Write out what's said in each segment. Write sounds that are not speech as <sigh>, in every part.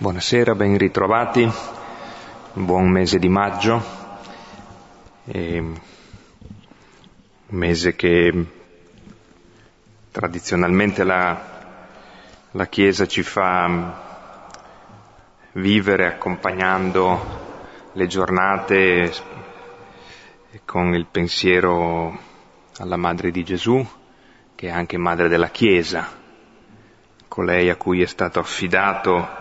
Buonasera, ben ritrovati, buon mese di maggio, un mese che tradizionalmente la, la Chiesa ci fa vivere accompagnando le giornate con il pensiero alla Madre di Gesù, che è anche Madre della Chiesa, colei a cui è stato affidato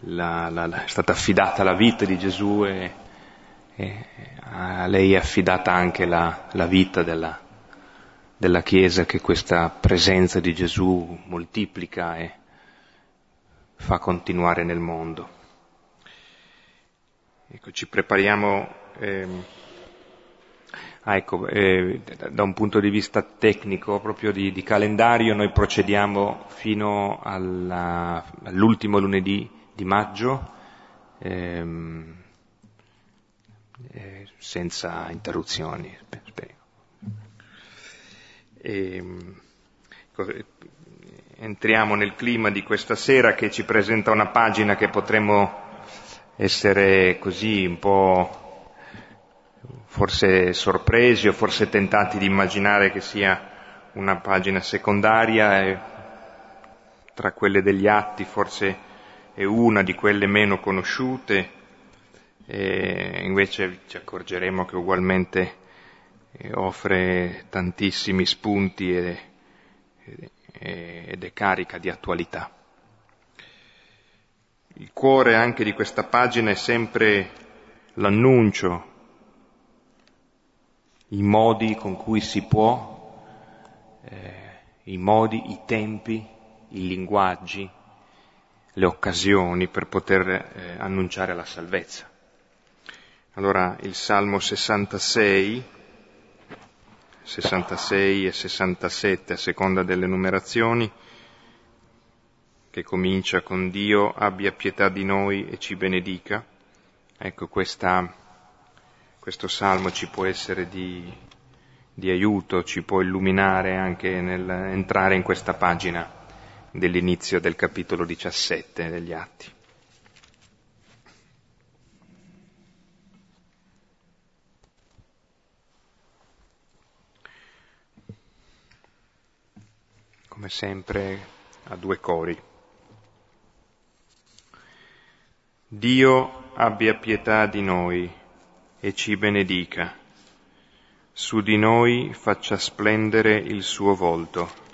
la, la, la, è stata affidata la vita di Gesù e, e a lei è affidata anche la, vita della, della Chiesa che questa presenza di Gesù moltiplica e fa continuare nel mondo. Ecco, ci prepariamo, eh, ah, ecco, eh, da un punto di vista tecnico, proprio di, di calendario, noi procediamo fino alla, all'ultimo lunedì di maggio, ehm, eh, senza interruzioni. E, ehm, entriamo nel clima di questa sera che ci presenta una pagina che potremmo essere così un po' forse sorpresi o forse tentati di immaginare che sia una pagina secondaria e tra quelle degli atti forse è una di quelle meno conosciute, e invece ci accorgeremo che ugualmente eh, offre tantissimi spunti ed è carica di attualità. Il cuore anche di questa pagina è sempre l'annuncio, i modi con cui si può, eh, i modi, i tempi, i linguaggi, le occasioni per poter eh, annunciare la salvezza. Allora il Salmo 66, 66 e 67 a seconda delle numerazioni, che comincia con Dio abbia pietà di noi e ci benedica. Ecco, questa, questo salmo ci può essere di, di aiuto, ci può illuminare anche nell'entrare in questa pagina dell'inizio del capitolo 17 degli Atti. Come sempre a due cori. Dio abbia pietà di noi e ci benedica. Su di noi faccia splendere il suo volto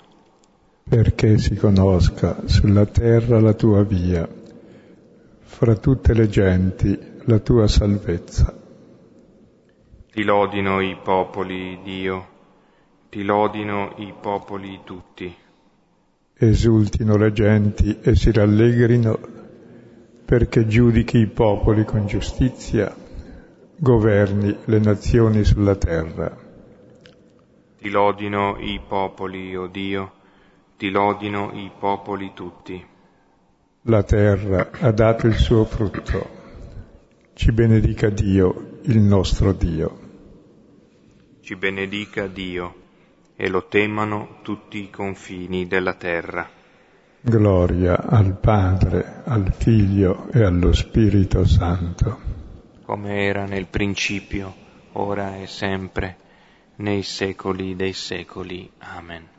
perché si conosca sulla terra la tua via, fra tutte le genti la tua salvezza. Ti lodino i popoli, Dio, ti lodino i popoli tutti. Esultino le genti e si rallegrino perché giudichi i popoli con giustizia, governi le nazioni sulla terra. Ti lodino i popoli, o oh Dio, ti lodino i popoli tutti. La terra ha dato il suo frutto. Ci benedica Dio, il nostro Dio. Ci benedica Dio e lo temano tutti i confini della terra. Gloria al Padre, al Figlio e allo Spirito Santo. Come era nel principio, ora e sempre, nei secoli dei secoli. Amen.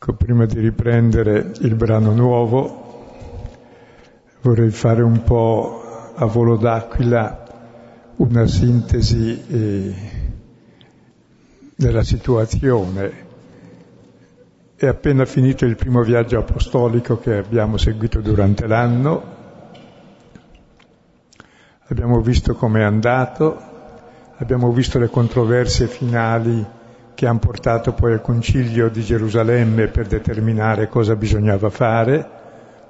Ecco, prima di riprendere il brano nuovo, vorrei fare un po' a volo d'aquila una sintesi eh, della situazione. È appena finito il primo viaggio apostolico che abbiamo seguito durante l'anno, abbiamo visto com'è andato, abbiamo visto le controversie finali che hanno portato poi al concilio di Gerusalemme per determinare cosa bisognava fare,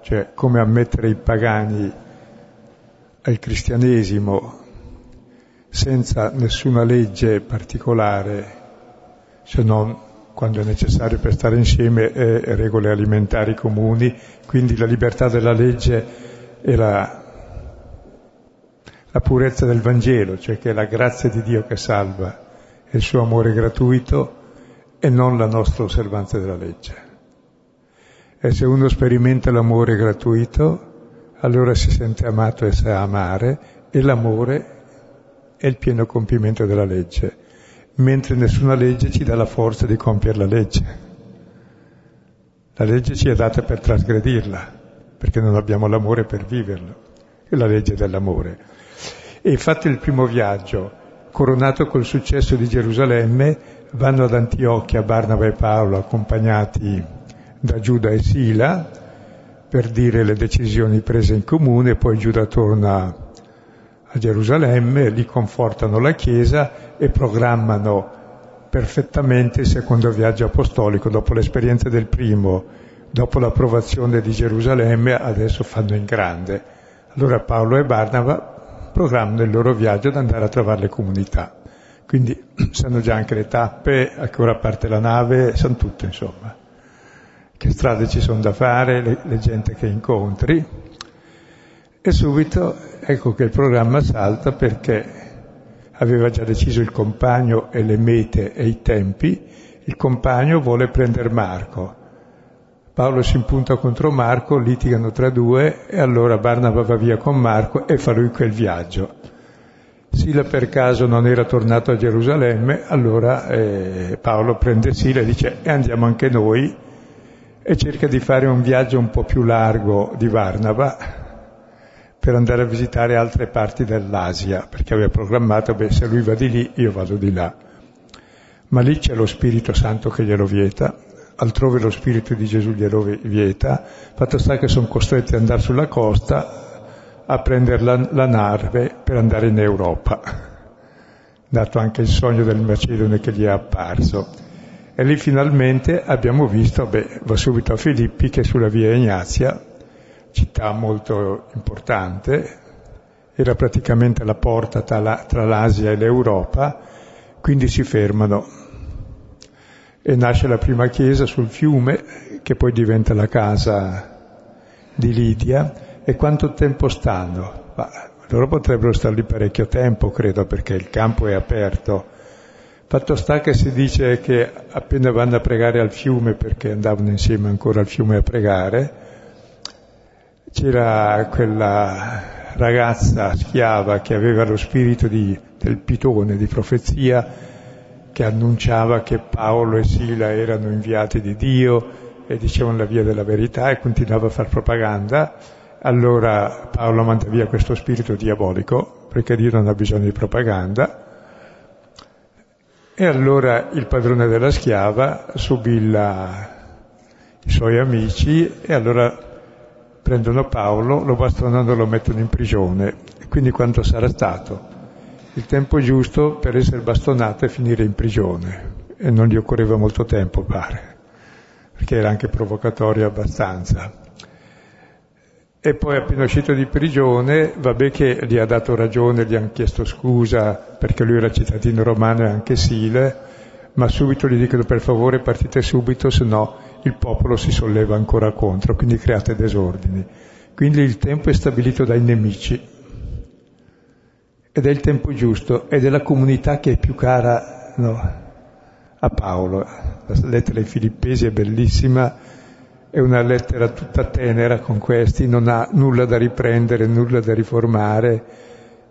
cioè come ammettere i pagani al cristianesimo senza nessuna legge particolare, se non quando è necessario per stare insieme, e regole alimentari comuni, quindi la libertà della legge e la, la purezza del Vangelo, cioè che è la grazia di Dio che salva il suo amore gratuito e non la nostra osservanza della legge. E se uno sperimenta l'amore gratuito, allora si sente amato e sa amare e l'amore è il pieno compimento della legge, mentre nessuna legge ci dà la forza di compiere la legge. La legge ci è data per trasgredirla, perché non abbiamo l'amore per viverlo, è la legge dell'amore. E infatti il primo viaggio, coronato col successo di Gerusalemme, vanno ad Antiochia Barnaba e Paolo accompagnati da Giuda e Sila per dire le decisioni prese in comune, poi Giuda torna a Gerusalemme, lì confortano la Chiesa e programmano perfettamente il secondo viaggio apostolico, dopo l'esperienza del primo, dopo l'approvazione di Gerusalemme, adesso fanno in grande. Allora Paolo e Barnaba programmano il loro viaggio ad andare a trovare le comunità. Quindi <clears throat> sanno già anche le tappe, a che ora parte la nave, sanno tutto insomma. Che strade ci sono da fare, le, le gente che incontri. E subito ecco che il programma salta perché aveva già deciso il compagno e le mete e i tempi, il compagno vuole prendere Marco. Paolo si impunta contro Marco, litigano tra due e allora Barnaba va via con Marco e fa lui quel viaggio. Sila per caso non era tornato a Gerusalemme, allora eh, Paolo prende Sila e dice e andiamo anche noi e cerca di fare un viaggio un po' più largo di Barnaba per andare a visitare altre parti dell'Asia, perché aveva programmato, beh, se lui va di lì, io vado di là. Ma lì c'è lo Spirito Santo che glielo vieta, altrove lo Spirito di Gesù glielo vieta, fatto sta che sono costretti ad andare sulla costa a prendere la, la nave per andare in Europa, dato anche il sogno del Macedone che gli è apparso. E lì finalmente abbiamo visto, beh, va subito a Filippi che sulla via Ignazia città molto importante, era praticamente la porta tra, tra l'Asia e l'Europa, quindi si fermano e nasce la prima chiesa sul fiume che poi diventa la casa di Lidia e quanto tempo stanno? Ma loro potrebbero stare lì parecchio tempo, credo, perché il campo è aperto. Fatto sta che si dice che appena vanno a pregare al fiume, perché andavano insieme ancora al fiume a pregare, c'era quella ragazza schiava che aveva lo spirito di, del pitone, di profezia, che annunciava che Paolo e Sila erano inviati di Dio e dicevano la via della verità e continuava a fare propaganda. Allora Paolo manda via questo spirito diabolico, perché Dio non ha bisogno di propaganda. E allora il padrone della schiava subì la, i suoi amici e allora prendono Paolo, lo bastonano e lo mettono in prigione. E quindi quanto sarà stato? Il tempo giusto per essere bastonato e finire in prigione. E non gli occorreva molto tempo, pare, perché era anche provocatorio abbastanza. E poi appena uscito di prigione, vabbè che gli ha dato ragione, gli hanno chiesto scusa perché lui era cittadino romano e anche Sile, ma subito gli dicono per favore partite subito, se no il popolo si solleva ancora contro, quindi create desordini. Quindi il tempo è stabilito dai nemici ed è il tempo giusto ed è la comunità che è più cara no, a Paolo. La lettera ai Filippesi è bellissima, è una lettera tutta tenera con questi, non ha nulla da riprendere, nulla da riformare,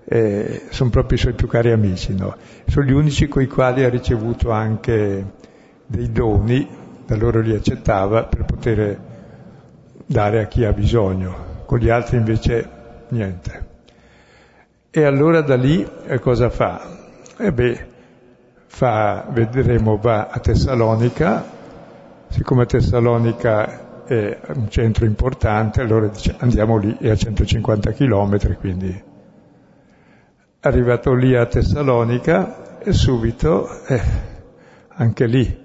eh, sono proprio i suoi più cari amici. No? Sono gli unici con i quali ha ricevuto anche dei doni da loro li accettava per poter dare a chi ha bisogno, con gli altri invece niente. E allora da lì eh, cosa fa? E beh, fa, vedremo, va a Tessalonica, siccome Tessalonica è un centro importante, allora dice andiamo lì, è a 150 km, quindi. Arrivato lì a Tessalonica e subito, eh, anche lì,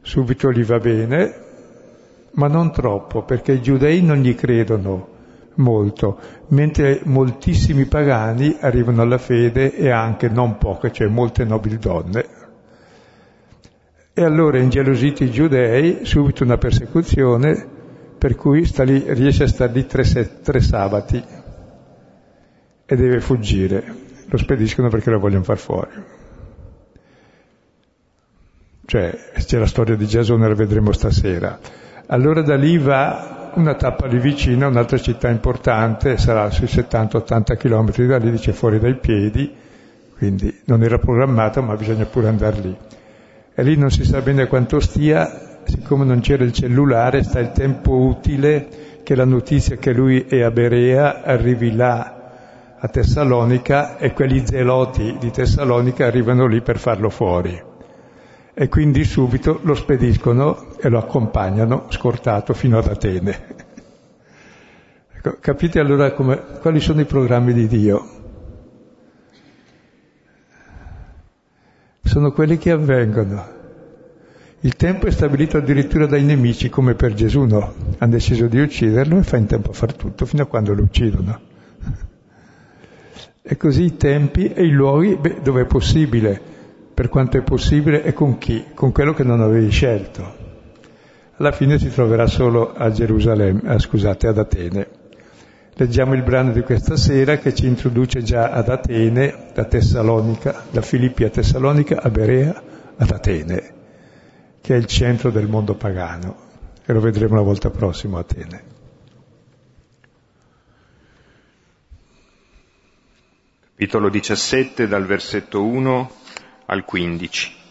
subito gli va bene, ma non troppo, perché i giudei non gli credono molto, mentre moltissimi pagani arrivano alla fede e anche non poche, cioè molte nobili donne. E allora, ingelositi i giudei, subito una persecuzione, per cui sta lì, riesce a stare lì tre, tre sabati e deve fuggire. Lo spediscono perché lo vogliono far fuori. Cioè, c'è la storia di Giasone, la vedremo stasera. Allora da lì va una tappa lì vicino, un'altra città importante, sarà sui 70-80 km da lì, dice fuori dai piedi, quindi non era programmato ma bisogna pure andare lì. E lì non si sa bene quanto stia, siccome non c'era il cellulare, sta il tempo utile che la notizia che lui è a Berea arrivi là a Tessalonica e quelli zeloti di Tessalonica arrivano lì per farlo fuori. E quindi subito lo spediscono e lo accompagnano scortato fino ad Atene. Ecco, capite allora come, quali sono i programmi di Dio? Sono quelli che avvengono. Il tempo è stabilito addirittura dai nemici, come per Gesù, no? Hanno deciso di ucciderlo e fa in tempo a far tutto fino a quando lo uccidono. E così i tempi e i luoghi beh, dove è possibile, per quanto è possibile e con chi? Con quello che non avevi scelto. Alla fine si troverà solo a Gerusalemme, ah, scusate, ad Atene. Leggiamo il brano di questa sera che ci introduce già ad Atene, da Tessalonica, da Filippi a Tessalonica, a Berea, ad Atene che è il centro del mondo pagano e lo vedremo la volta prossima a Atene. Capitolo 17 dal versetto 1 al 15.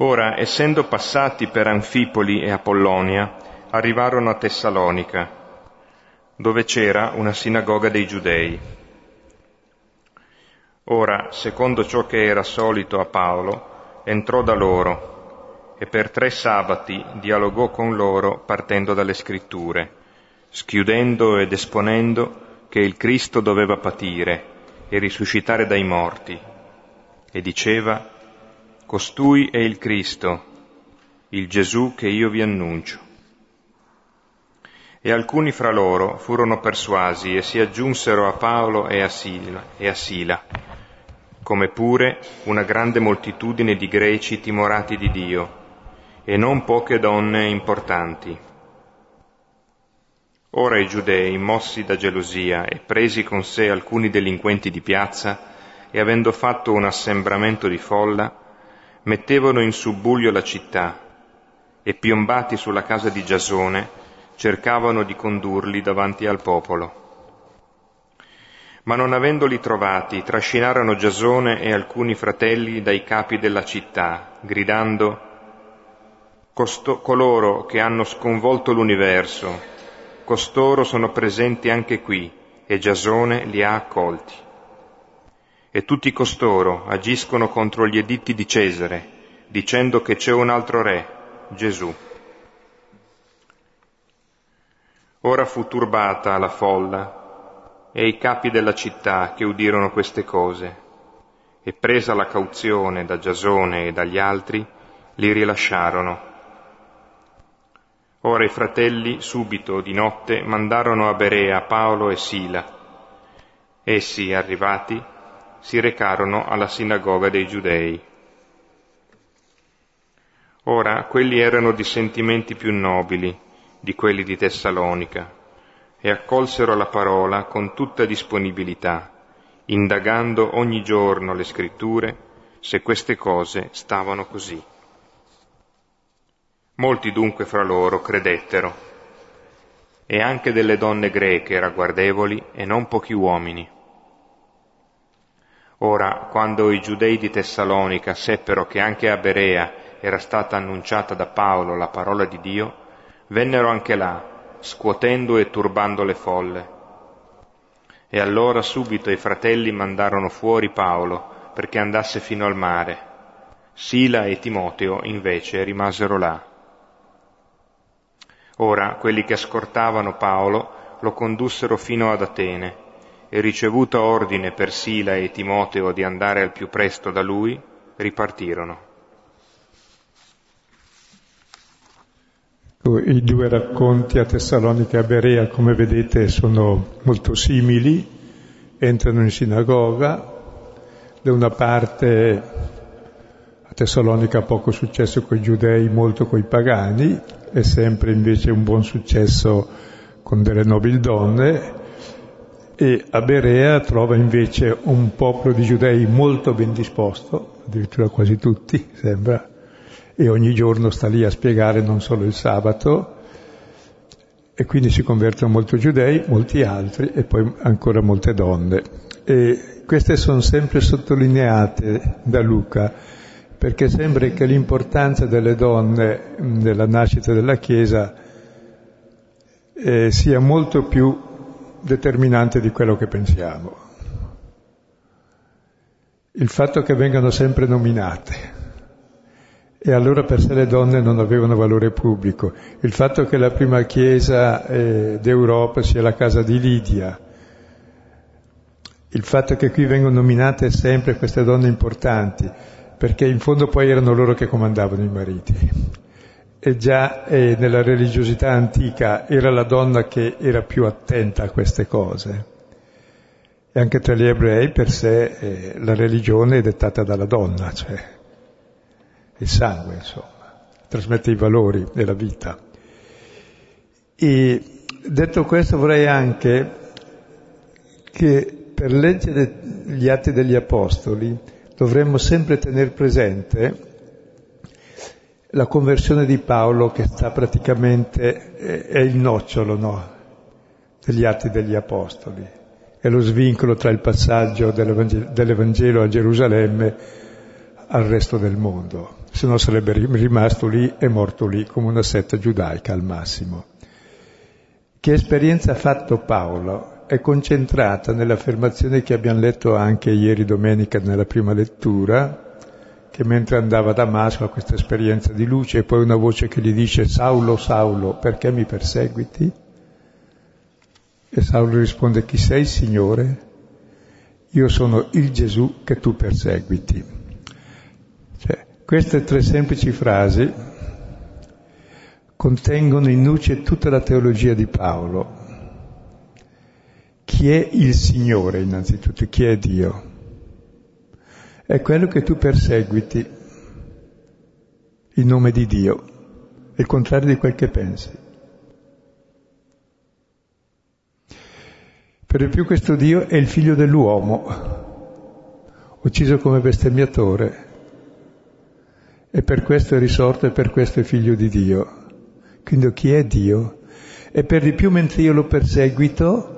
Ora, essendo passati per Anfipoli e Apollonia, arrivarono a Tessalonica, dove c'era una sinagoga dei giudei. Ora, secondo ciò che era solito a Paolo, entrò da loro e per tre sabati dialogò con loro partendo dalle scritture, schiudendo ed esponendo che il Cristo doveva patire e risuscitare dai morti, e diceva, Costui è il Cristo, il Gesù che io vi annuncio. E alcuni fra loro furono persuasi e si aggiunsero a Paolo e a Sila, e a Sila come pure una grande moltitudine di greci timorati di Dio, e non poche donne importanti. Ora i giudei, mossi da gelosia e presi con sé alcuni delinquenti di piazza, e avendo fatto un assembramento di folla, mettevano in subbuglio la città, e piombati sulla casa di Giasone, cercavano di condurli davanti al popolo ma non avendoli trovati, trascinarono Giasone e alcuni fratelli dai capi della città, gridando Costo- coloro che hanno sconvolto l'universo, costoro sono presenti anche qui, e Giasone li ha accolti. E tutti costoro agiscono contro gli editti di Cesare, dicendo che c'è un altro re, Gesù. Ora fu turbata la folla e i capi della città che udirono queste cose, e presa la cauzione da Giasone e dagli altri, li rilasciarono. Ora i fratelli subito di notte mandarono a Berea Paolo e Sila. Essi, arrivati, si recarono alla sinagoga dei Giudei. Ora quelli erano di sentimenti più nobili di quelli di Tessalonica e accolsero la parola con tutta disponibilità, indagando ogni giorno le scritture se queste cose stavano così. Molti dunque fra loro credettero, e anche delle donne greche ragguardevoli e non pochi uomini. Ora, quando i giudei di Tessalonica seppero che anche a Berea era stata annunciata da Paolo la parola di Dio, vennero anche là scuotendo e turbando le folle. E allora subito i fratelli mandarono fuori Paolo perché andasse fino al mare. Sila e Timoteo invece rimasero là. Ora quelli che ascoltavano Paolo lo condussero fino ad Atene e ricevuto ordine per Sila e Timoteo di andare al più presto da lui, ripartirono. I due racconti a Tessalonica e a Berea, come vedete, sono molto simili, entrano in sinagoga, da una parte a Tessalonica poco successo con i giudei, molto con i pagani, e sempre invece un buon successo con delle nobili donne, e a Berea trova invece un popolo di giudei molto ben disposto, addirittura quasi tutti, sembra, e ogni giorno sta lì a spiegare non solo il sabato e quindi si convertono molti giudei, molti altri e poi ancora molte donne. E queste sono sempre sottolineate da Luca perché sembra che l'importanza delle donne nella nascita della Chiesa eh, sia molto più determinante di quello che pensiamo. Il fatto che vengano sempre nominate e allora per sé le donne non avevano valore pubblico. Il fatto che la prima chiesa eh, d'Europa sia la casa di Lidia, il fatto che qui vengono nominate sempre queste donne importanti, perché in fondo poi erano loro che comandavano i mariti. E già eh, nella religiosità antica era la donna che era più attenta a queste cose. E anche tra gli ebrei per sé eh, la religione è dettata dalla donna, cioè il sangue, insomma, trasmette i valori della vita. E detto questo vorrei anche che per leggere gli atti degli Apostoli dovremmo sempre tenere presente la conversione di Paolo che sta praticamente, è il nocciolo no? degli atti degli Apostoli, è lo svincolo tra il passaggio dell'Evangelo a Gerusalemme al resto del mondo se no sarebbe rimasto lì e morto lì come una setta giudaica al massimo. Che esperienza ha fatto Paolo? È concentrata nell'affermazione che abbiamo letto anche ieri domenica nella prima lettura, che mentre andava a Damasco ha questa esperienza di luce e poi una voce che gli dice Saulo, Saulo, perché mi perseguiti? E Saulo risponde, chi sei, Signore? Io sono il Gesù che tu perseguiti. Queste tre semplici frasi contengono in luce tutta la teologia di Paolo. Chi è il Signore innanzitutto? Chi è Dio? È quello che tu perseguiti in nome di Dio, il contrario di quel che pensi. Per di più questo Dio è il figlio dell'uomo, ucciso come bestemmiatore, e per questo è risorto e per questo è figlio di Dio. Quindi chi è Dio? E per di più mentre io lo perseguito,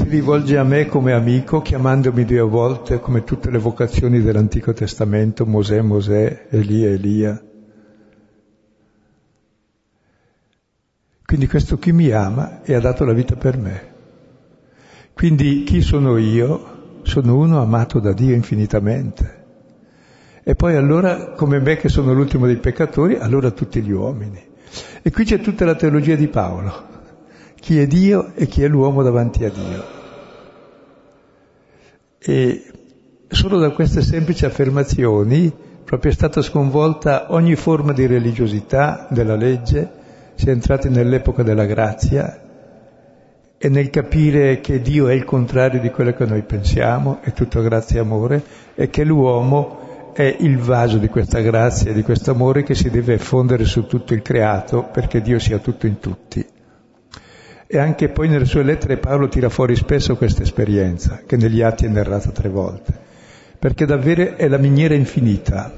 si rivolge a me come amico, chiamandomi due volte, come tutte le vocazioni dell'Antico Testamento, Mosè, Mosè, Elia, Elia. Quindi questo chi mi ama e ha dato la vita per me. Quindi chi sono io? Sono uno amato da Dio infinitamente. E poi allora, come me che sono l'ultimo dei peccatori, allora tutti gli uomini. E qui c'è tutta la teologia di Paolo. Chi è Dio e chi è l'uomo davanti a Dio. E solo da queste semplici affermazioni proprio è stata sconvolta ogni forma di religiosità della legge, si è entrati nell'epoca della grazia e nel capire che Dio è il contrario di quello che noi pensiamo, è tutto grazia e amore, e che l'uomo è il vaso di questa grazia e di questo amore che si deve fondere su tutto il creato perché Dio sia tutto in tutti. E anche poi nelle sue lettere Paolo tira fuori spesso questa esperienza, che negli atti è narrata tre volte, perché davvero è la miniera infinita,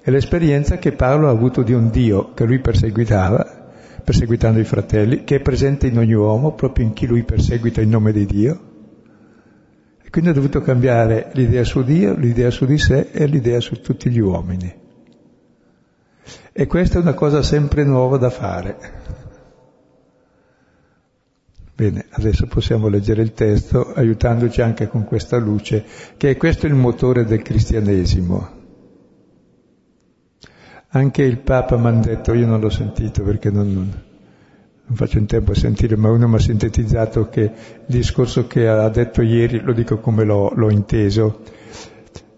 è l'esperienza che Paolo ha avuto di un Dio che lui perseguitava, perseguitando i fratelli, che è presente in ogni uomo, proprio in chi lui perseguita in nome di Dio, quindi ha dovuto cambiare l'idea su Dio, l'idea su di sé e l'idea su tutti gli uomini. E questa è una cosa sempre nuova da fare. Bene, adesso possiamo leggere il testo aiutandoci anche con questa luce, che è questo il motore del cristianesimo. Anche il Papa mi ha detto, io non l'ho sentito perché non, non faccio in tempo a sentire, ma uno mi ha sintetizzato che il discorso che ha detto ieri, lo dico come l'ho, l'ho inteso,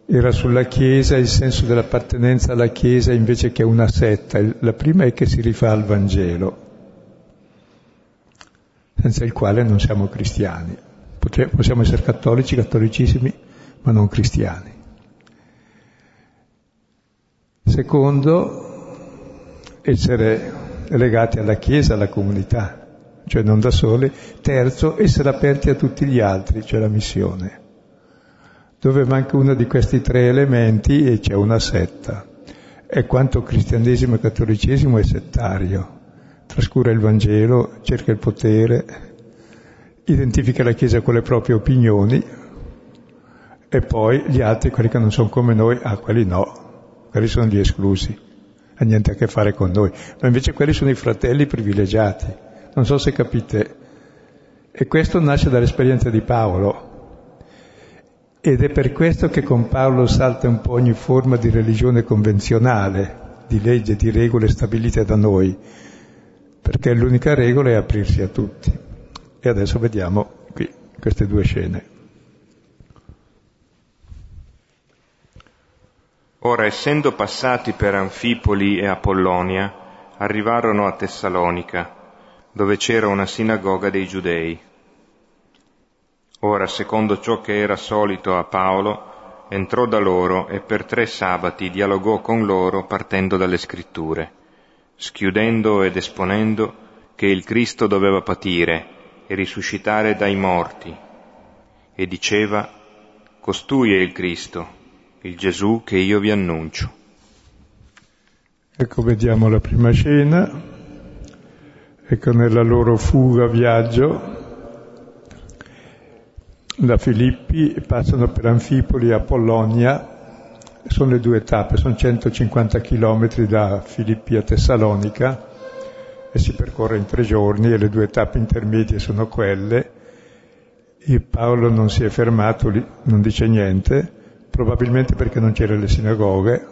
era sulla Chiesa, il senso dell'appartenenza alla Chiesa invece che a una setta. La prima è che si rifà al Vangelo, senza il quale non siamo cristiani. Possiamo essere cattolici, cattolicissimi, ma non cristiani. Secondo, essere legati alla Chiesa, alla comunità, cioè non da soli. Terzo, essere aperti a tutti gli altri, cioè la missione. Dove manca uno di questi tre elementi e c'è una setta. è quanto cristianesimo e cattolicesimo è settario. Trascura il Vangelo, cerca il potere, identifica la Chiesa con le proprie opinioni e poi gli altri, quelli che non sono come noi, ah, quelli no, quelli sono gli esclusi, ha niente a che fare con noi. Ma invece quelli sono i fratelli privilegiati. Non so se capite. E questo nasce dall'esperienza di Paolo. Ed è per questo che con Paolo salta un po' ogni forma di religione convenzionale, di legge, di regole stabilite da noi, perché l'unica regola è aprirsi a tutti. E adesso vediamo qui queste due scene. Ora, essendo passati per Anfipoli e Apollonia, arrivarono a Tessalonica, dove c'era una sinagoga dei Giudei. Ora, secondo ciò che era solito a Paolo, entrò da loro e per tre sabati dialogò con loro partendo dalle scritture, schiudendo ed esponendo che il Cristo doveva patire e risuscitare dai morti, e diceva, Costui è il Cristo, il Gesù che io vi annuncio. Ecco, vediamo la prima scena, ecco nella loro fuga viaggio da Filippi, passano per Anfipoli a Polonia, sono le due tappe, sono 150 chilometri da Filippi a Tessalonica e si percorre in tre giorni e le due tappe intermedie sono quelle e Paolo non si è fermato non dice niente, probabilmente perché non c'erano le sinagoghe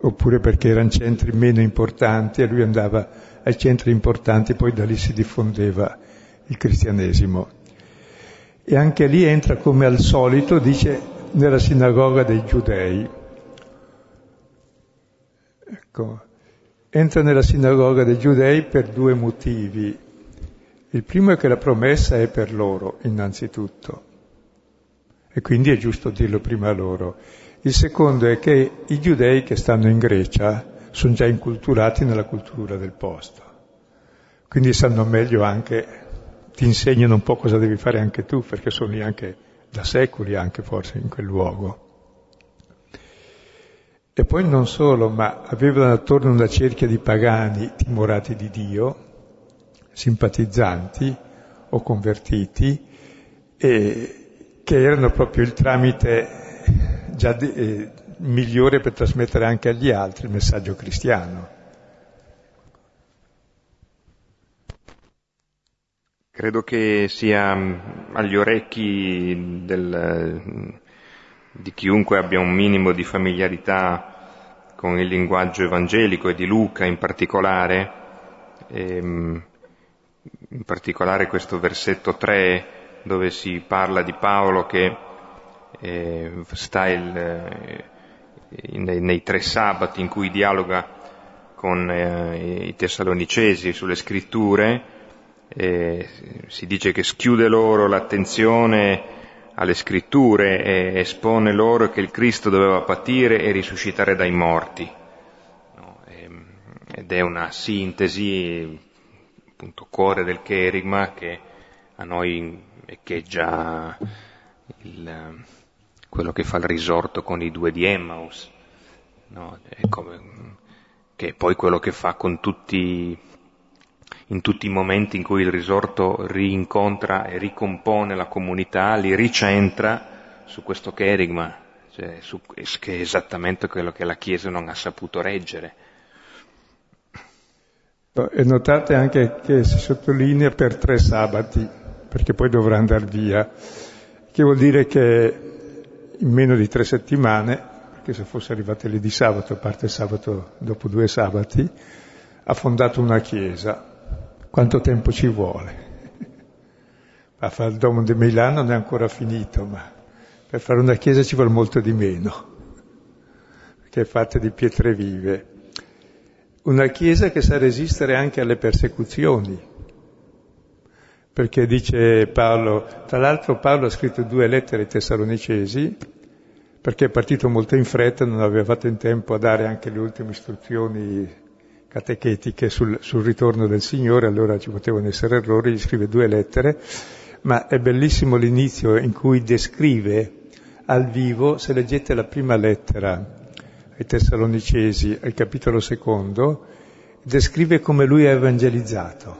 oppure perché erano centri meno importanti e lui andava ai centri importanti, poi da lì si diffondeva il cristianesimo. E anche lì entra come al solito, dice, nella sinagoga dei giudei. Ecco, entra nella sinagoga dei giudei per due motivi. Il primo è che la promessa è per loro, innanzitutto, e quindi è giusto dirlo prima a loro. Il secondo è che i giudei che stanno in Grecia sono già inculturati nella cultura del posto, quindi sanno meglio anche ti insegnano un po' cosa devi fare anche tu, perché sono lì anche da secoli, anche forse in quel luogo. E poi non solo, ma avevano attorno una cerchia di pagani timorati di Dio, simpatizzanti o convertiti, e che erano proprio il tramite già di, eh, migliore per trasmettere anche agli altri il messaggio cristiano. Credo che sia mm, agli orecchi del, di chiunque abbia un minimo di familiarità con il linguaggio evangelico e di Luca in particolare, ehm, in particolare questo versetto 3 dove si parla di Paolo che eh, sta il, eh, nei, nei, tre sabati in cui dialoga con eh, i tessalonicesi sulle scritture, eh, si dice che schiude loro l'attenzione alle scritture e espone loro che il Cristo doveva patire e risuscitare dai morti. No? E, ehm, ed è una sintesi, appunto, cuore del cherigma che a noi echeggia il, quello che fa il risorto con i due di Emmaus, no? come, che è poi quello che fa con tutti in tutti i momenti in cui il risorto rincontra e ricompone la comunità, li ricentra su questo cherigma, cioè su, che è esattamente quello che la Chiesa non ha saputo reggere. E notate anche che si sottolinea per tre sabati, perché poi dovrà andare via, che vuol dire che in meno di tre settimane, perché se fosse arrivato lì di sabato, parte sabato dopo due sabati, ha fondato una chiesa, quanto tempo ci vuole? A fare il Domo di Milano non è ancora finito, ma per fare una chiesa ci vuole molto di meno, perché è fatta di pietre vive. Una chiesa che sa resistere anche alle persecuzioni, perché dice Paolo, tra l'altro Paolo ha scritto due lettere ai tessalonicesi, perché è partito molto in fretta, non aveva fatto in tempo a dare anche le ultime istruzioni catechetiche sul, sul, ritorno del Signore, allora ci potevano essere errori, gli scrive due lettere, ma è bellissimo l'inizio in cui descrive al vivo, se leggete la prima lettera ai Tessalonicesi, al capitolo secondo, descrive come lui ha evangelizzato.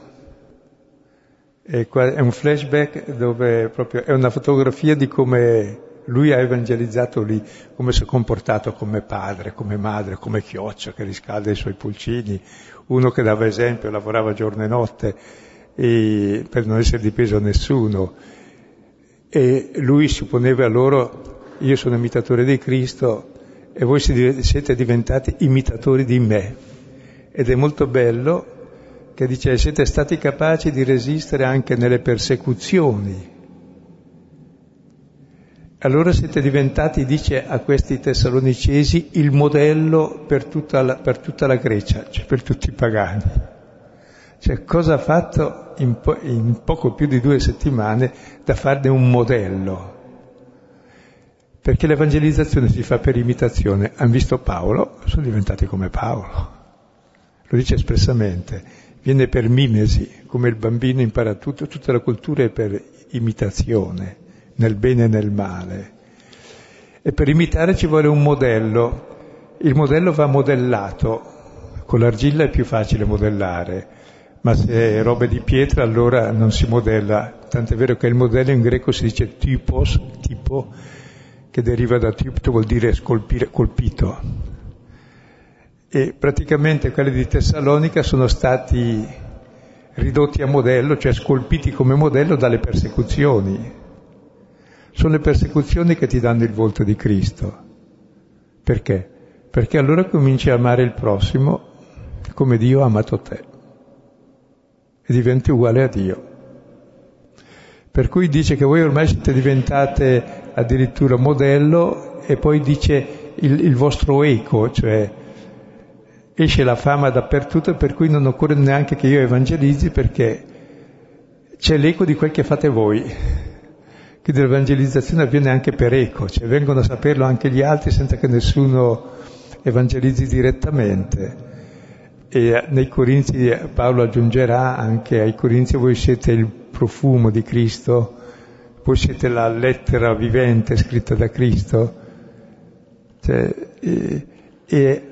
È un flashback dove proprio è una fotografia di come lui ha evangelizzato lì, come si è comportato come padre, come madre, come chioccia che riscalda i suoi pulcini, uno che dava esempio, lavorava giorno e notte e, per non essere dipeso a nessuno. E lui si poneva a loro, io sono imitatore di Cristo e voi siete diventati imitatori di me. Ed è molto bello che dice siete stati capaci di resistere anche nelle persecuzioni allora siete diventati, dice a questi tessalonicesi, il modello per tutta la, per tutta la Grecia, cioè per tutti i pagani. Cioè cosa ha fatto in, po- in poco più di due settimane da farne un modello? Perché l'evangelizzazione si fa per imitazione. Hanno visto Paolo, sono diventati come Paolo. Lo dice espressamente. Viene per mimesi, come il bambino impara tutto, tutta la cultura è per imitazione nel bene e nel male. E per imitare ci vuole un modello. Il modello va modellato. Con l'argilla è più facile modellare, ma se è roba di pietra allora non si modella. Tant'è vero che il modello in greco si dice typos, tipo, che deriva da typto, vuol dire scolpire, colpito. E praticamente quelli di Tessalonica sono stati ridotti a modello, cioè scolpiti come modello dalle persecuzioni sono le persecuzioni che ti danno il volto di Cristo. Perché? Perché allora cominci a amare il prossimo come Dio ha amato te e diventi uguale a Dio. Per cui dice che voi ormai siete diventate addirittura modello e poi dice il, il vostro eco, cioè esce la fama dappertutto per cui non occorre neanche che io evangelizzi perché c'è l'eco di quel che fate voi. Quindi l'evangelizzazione avviene anche per eco, cioè vengono a saperlo anche gli altri senza che nessuno evangelizzi direttamente. E nei Corinzi Paolo aggiungerà anche ai Corinzi voi siete il profumo di Cristo, voi siete la lettera vivente scritta da Cristo. Cioè, e, e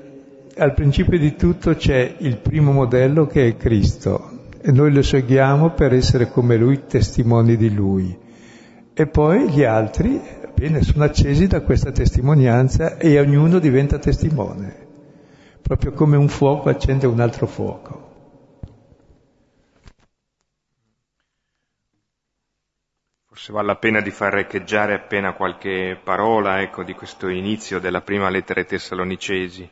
al principio di tutto c'è il primo modello che è Cristo e noi lo seguiamo per essere come Lui, testimoni di Lui. E poi gli altri, bene, sono accesi da questa testimonianza e ognuno diventa testimone, proprio come un fuoco accende un altro fuoco. Forse vale la pena di far echeggiare appena qualche parola ecco, di questo inizio della prima lettera ai Tessalonicesi.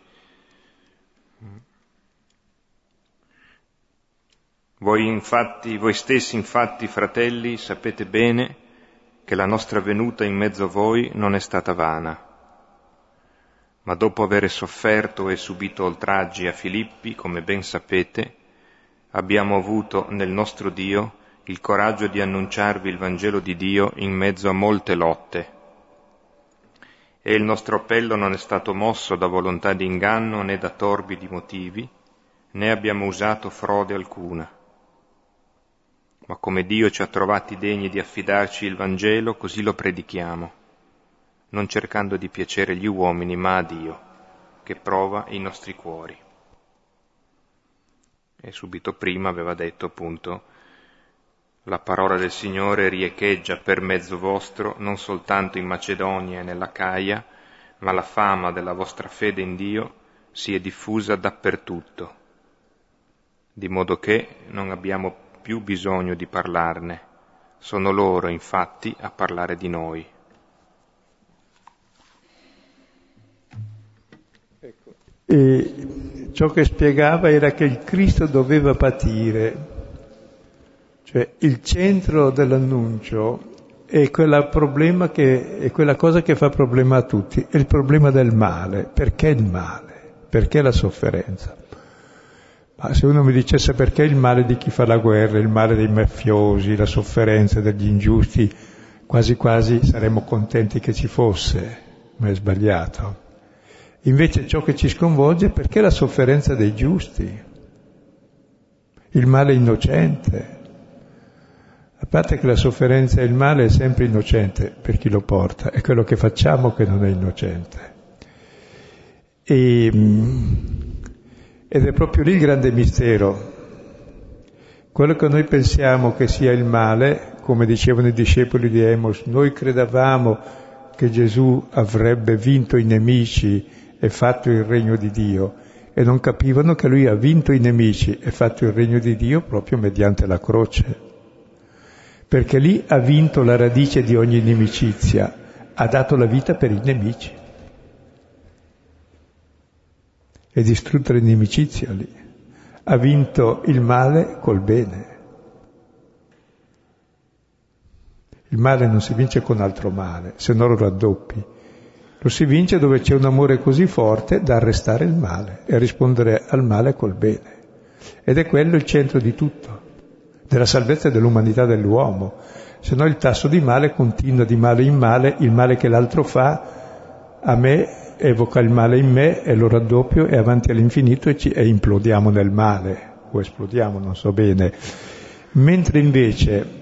Voi, infatti, voi stessi, infatti, fratelli, sapete bene che la nostra venuta in mezzo a voi non è stata vana. Ma dopo aver sofferto e subito oltraggi a Filippi, come ben sapete, abbiamo avuto nel nostro Dio il coraggio di annunciarvi il Vangelo di Dio in mezzo a molte lotte. E il nostro appello non è stato mosso da volontà di inganno né da torbidi motivi, né abbiamo usato frode alcuna ma come Dio ci ha trovati degni di affidarci il Vangelo, così lo predichiamo, non cercando di piacere gli uomini, ma a Dio, che prova i nostri cuori. E subito prima aveva detto appunto, la parola del Signore riecheggia per mezzo vostro non soltanto in Macedonia e nella Caia, ma la fama della vostra fede in Dio si è diffusa dappertutto, di modo che non abbiamo più bisogno di parlarne, sono loro infatti a parlare di noi. Ecco. E ciò che spiegava era che il Cristo doveva patire, cioè il centro dell'annuncio è, che, è quella cosa che fa problema a tutti, è il problema del male. Perché il male? Perché la sofferenza? Ma se uno mi dicesse perché il male di chi fa la guerra, il male dei mafiosi, la sofferenza degli ingiusti, quasi quasi saremmo contenti che ci fosse, ma è sbagliato. Invece ciò che ci sconvolge è perché la sofferenza dei giusti, il male innocente. A parte che la sofferenza e il male è sempre innocente per chi lo porta, è quello che facciamo che non è innocente. E, ed è proprio lì il grande mistero. Quello che noi pensiamo che sia il male, come dicevano i discepoli di Emos, noi credevamo che Gesù avrebbe vinto i nemici e fatto il regno di Dio e non capivano che lui ha vinto i nemici e fatto il regno di Dio proprio mediante la croce. Perché lì ha vinto la radice di ogni inimicizia, ha dato la vita per i nemici. E distrutta l'inimicizia lì. Ha vinto il male col bene. Il male non si vince con altro male, se no lo raddoppi. Lo si vince dove c'è un amore così forte da arrestare il male e rispondere al male col bene. Ed è quello il centro di tutto, della salvezza dell'umanità dell'uomo. Se no il tasso di male continua di male in male, il male che l'altro fa a me evoca il male in me e lo raddoppio e avanti all'infinito e, ci, e implodiamo nel male, o esplodiamo, non so bene. Mentre invece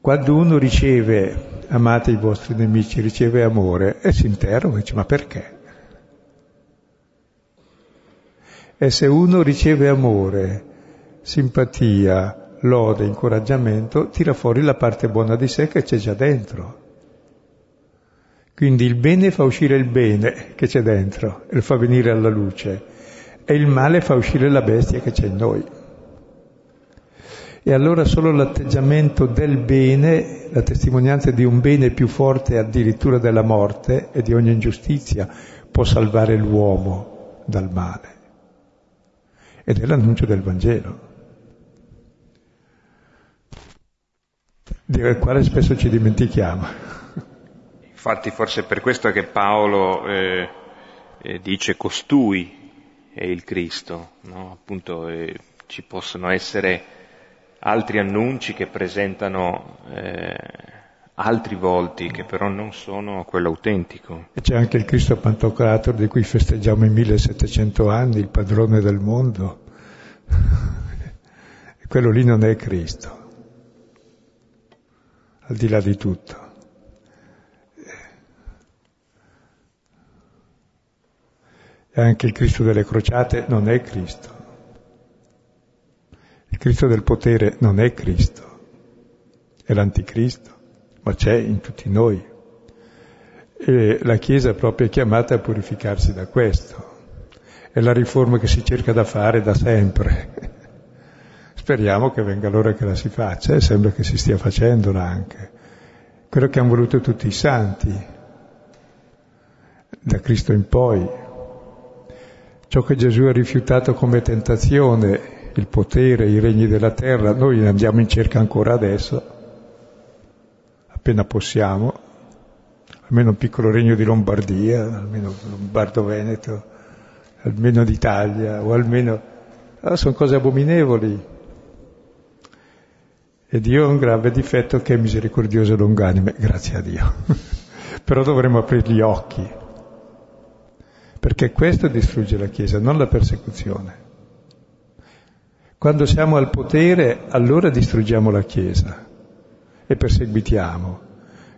quando uno riceve amate i vostri nemici, riceve amore e si interroga e dice ma perché? E se uno riceve amore, simpatia, lode, incoraggiamento, tira fuori la parte buona di sé che c'è già dentro. Quindi il bene fa uscire il bene che c'è dentro e lo fa venire alla luce e il male fa uscire la bestia che c'è in noi. E allora solo l'atteggiamento del bene, la testimonianza di un bene più forte addirittura della morte e di ogni ingiustizia, può salvare l'uomo dal male. Ed è l'annuncio del Vangelo. Del quale spesso ci dimentichiamo. Infatti forse è per questo che Paolo eh, eh, dice costui è il Cristo, no? appunto eh, ci possono essere altri annunci che presentano eh, altri volti che però non sono quello autentico. C'è anche il Cristo Pantocrator di cui festeggiamo i 1700 anni, il padrone del mondo. <laughs> quello lì non è Cristo, al di là di tutto. Anche il Cristo delle crociate non è Cristo. Il Cristo del potere non è Cristo, è l'anticristo, ma c'è in tutti noi. E la Chiesa è proprio chiamata a purificarsi da questo. È la riforma che si cerca da fare da sempre. <laughs> Speriamo che venga l'ora che la si faccia e sembra che si stia facendola anche. Quello che hanno voluto tutti i santi, da Cristo in poi. Ciò che Gesù ha rifiutato come tentazione il potere, i regni della terra, noi ne andiamo in cerca ancora adesso, appena possiamo, almeno un piccolo regno di Lombardia, almeno Lombardo-Veneto, almeno d'Italia, o almeno... Ah, sono cose abominevoli. E Dio ha un grave difetto che è misericordioso e longanime, grazie a Dio. <laughs> Però dovremmo aprire gli occhi, perché questo distrugge la Chiesa, non la persecuzione. Quando siamo al potere, allora distruggiamo la Chiesa e perseguitiamo.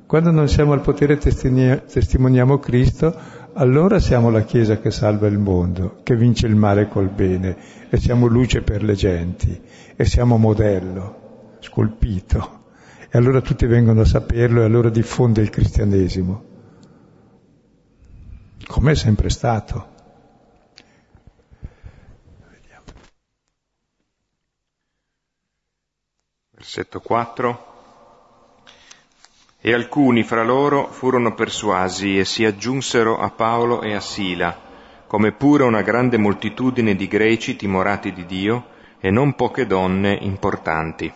Quando non siamo al potere e testimoniamo Cristo, allora siamo la Chiesa che salva il mondo, che vince il male col bene e siamo luce per le genti e siamo modello, scolpito. E allora tutti vengono a saperlo e allora diffonde il cristianesimo, come è sempre stato. Versetto 4. E alcuni fra loro furono persuasi e si aggiunsero a Paolo e a Sila, come pure una grande moltitudine di greci timorati di Dio e non poche donne importanti.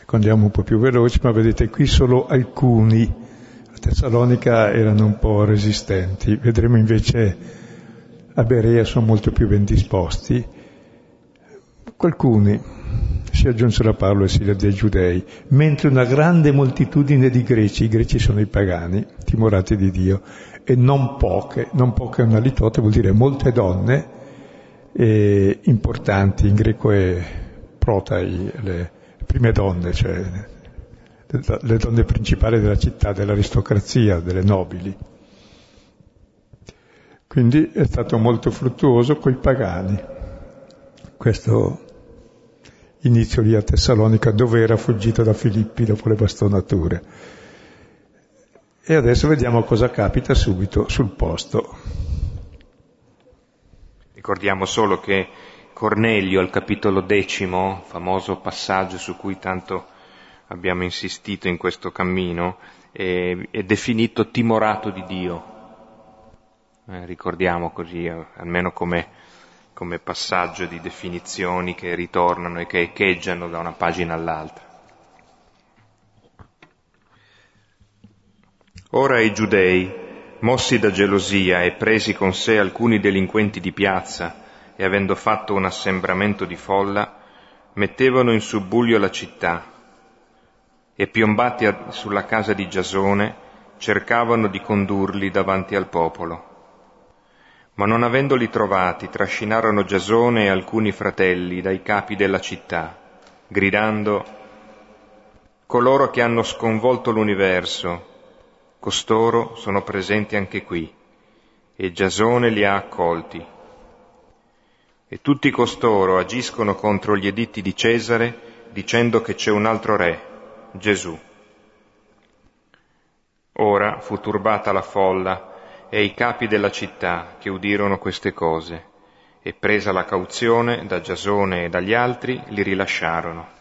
Ecco, andiamo un po' più veloci, ma vedete qui solo alcuni. Tessalonica erano un po' resistenti, vedremo invece a Berea sono molto più ben disposti. Qualcuni, si aggiunsero a Paolo e Sila dei giudei, mentre una grande moltitudine di greci, i greci sono i pagani, timorati di Dio, e non poche, non poche una litote vuol dire molte donne eh, importanti, in greco è protai, le prime donne, cioè le donne principali della città, dell'aristocrazia, delle nobili. Quindi è stato molto fruttuoso coi pagani. Questo inizio lì a Tessalonica, dove era fuggito da Filippi dopo le bastonature. E adesso vediamo cosa capita subito sul posto. Ricordiamo solo che Cornelio al capitolo decimo, famoso passaggio su cui tanto abbiamo insistito in questo cammino, è, è definito timorato di Dio. Eh, ricordiamo così, eh, almeno come, come passaggio di definizioni che ritornano e che echeggiano da una pagina all'altra. Ora i giudei, mossi da gelosia e presi con sé alcuni delinquenti di piazza e avendo fatto un assembramento di folla, mettevano in subbuglio la città e piombati sulla casa di Giasone cercavano di condurli davanti al popolo. Ma non avendoli trovati, trascinarono Giasone e alcuni fratelli dai capi della città, gridando Coloro che hanno sconvolto l'universo, Costoro sono presenti anche qui e Giasone li ha accolti. E tutti costoro agiscono contro gli editti di Cesare dicendo che c'è un altro re, Gesù. Ora fu turbata la folla e i capi della città che udirono queste cose e presa la cauzione da Giasone e dagli altri li rilasciarono.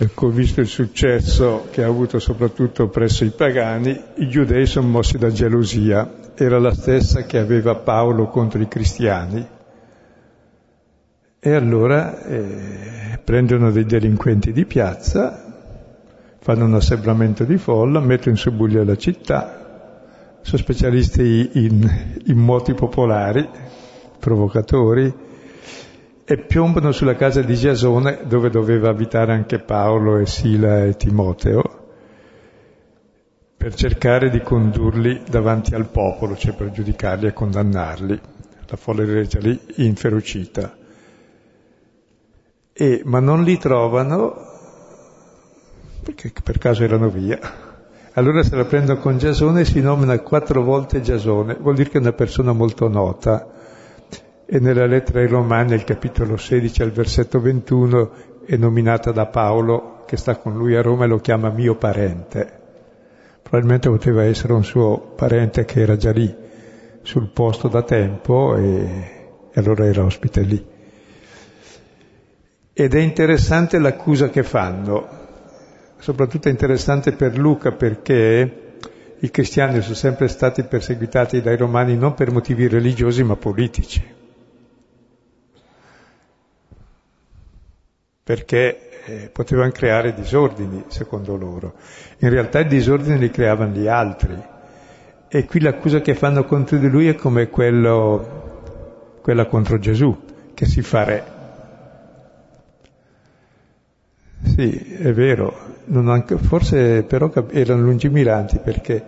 Ecco, visto il successo che ha avuto soprattutto presso i pagani, i giudei sono mossi da gelosia. Era la stessa che aveva Paolo contro i cristiani. E allora eh, prendono dei delinquenti di piazza, fanno un assembramento di folla, mettono in subbuglio la città, sono specialisti in, in moti popolari, provocatori, e piombano sulla casa di Giasone dove doveva abitare anche Paolo e Sila e Timoteo per cercare di condurli davanti al popolo, cioè per giudicarli e condannarli. La folla era già lì inferocita. E, ma non li trovano perché per caso erano via. Allora se la prendono con Giasone si nomina quattro volte Giasone, vuol dire che è una persona molto nota e nella lettera ai Romani, al capitolo 16, al versetto 21, è nominata da Paolo, che sta con lui a Roma e lo chiama mio parente. Probabilmente poteva essere un suo parente che era già lì, sul posto da tempo, e, e allora era ospite lì. Ed è interessante l'accusa che fanno, soprattutto è interessante per Luca perché i cristiani sono sempre stati perseguitati dai romani non per motivi religiosi ma politici. perché eh, potevano creare disordini, secondo loro. In realtà i disordini li creavano gli altri. E qui l'accusa che fanno contro di lui è come quello, quella contro Gesù, che si fa re. Sì, è vero, anche, forse però erano lungimiranti perché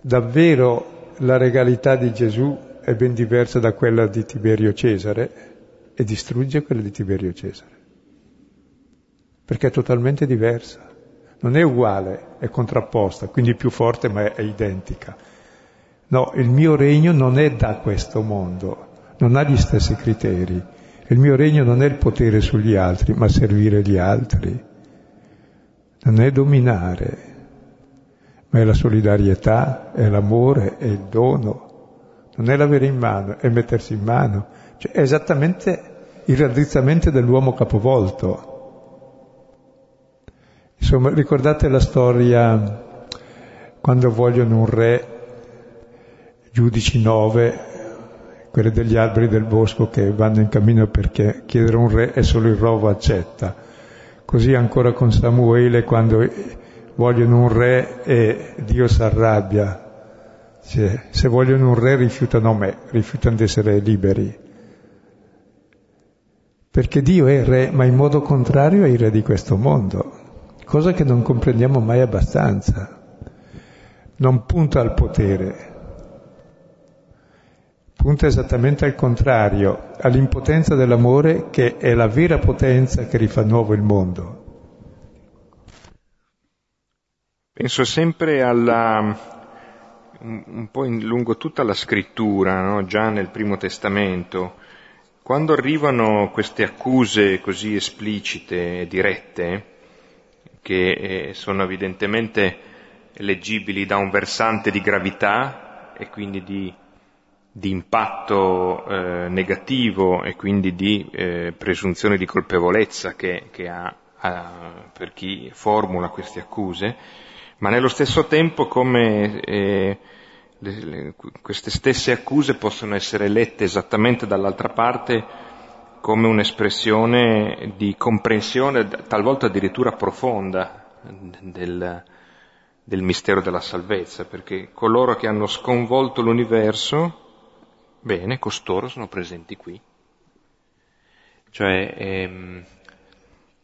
davvero la regalità di Gesù è ben diversa da quella di Tiberio Cesare e distrugge quella di Tiberio Cesare perché è totalmente diversa. Non è uguale, è contrapposta, quindi più forte ma è, identica. No, il mio regno non è da questo mondo, non ha gli stessi criteri. Il mio regno non è il potere sugli altri, ma servire gli altri. Non è dominare, ma è la solidarietà, è l'amore, è il dono. Non è l'avere in mano, è mettersi in mano. Cioè, è esattamente il raddrizzamento dell'uomo capovolto Insomma, ricordate la storia quando vogliono un re, giudici nove, quelli degli alberi del bosco che vanno in cammino perché chiedere un re e solo il rovo accetta. Così ancora con Samuele quando vogliono un re e Dio si arrabbia. Cioè, se vogliono un re rifiutano me, rifiutano di essere liberi. Perché Dio è re, ma in modo contrario è il re di questo mondo cosa che non comprendiamo mai abbastanza. Non punta al potere, punta esattamente al contrario, all'impotenza dell'amore che è la vera potenza che rifà nuovo il mondo. Penso sempre alla, un, po' in, lungo tutta la scrittura, no? già nel Primo Testamento, quando arrivano queste accuse così esplicite e dirette, che eh, sono evidentemente leggibili da un versante di gravità e quindi di, di impatto eh, negativo e quindi di eh, presunzione di colpevolezza che, che ha, ha, per chi formula queste accuse, ma nello stesso tempo come eh, le, le, queste stesse accuse possono essere lette esattamente dall'altra parte come un'espressione di comprensione, talvolta addirittura profonda, del, del mistero della salvezza, perché coloro che hanno sconvolto l'universo, bene, costoro sono presenti qui. Cioè, ehm,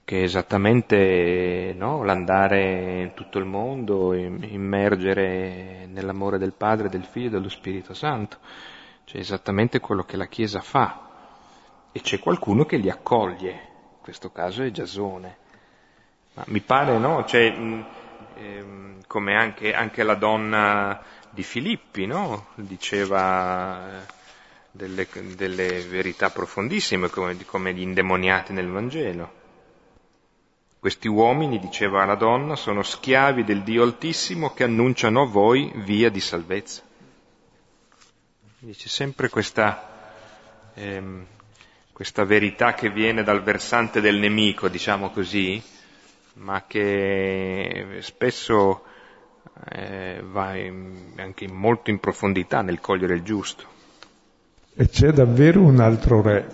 che esattamente no, l'andare in tutto il mondo, immergere nell'amore del Padre, del Figlio e dello Spirito Santo, cioè esattamente quello che la Chiesa fa. E c'è qualcuno che li accoglie, in questo caso è Giasone. Ma mi pare, no? Cioè, ehm, come anche, anche, la donna di Filippi, no? Diceva delle, delle verità profondissime, come, come gli indemoniati nel Vangelo. Questi uomini, diceva la donna, sono schiavi del Dio Altissimo che annunciano a voi via di salvezza. C'è sempre questa, ehm, questa verità che viene dal versante del nemico, diciamo così, ma che spesso eh, va in, anche molto in profondità nel cogliere il giusto. E c'è davvero un altro re.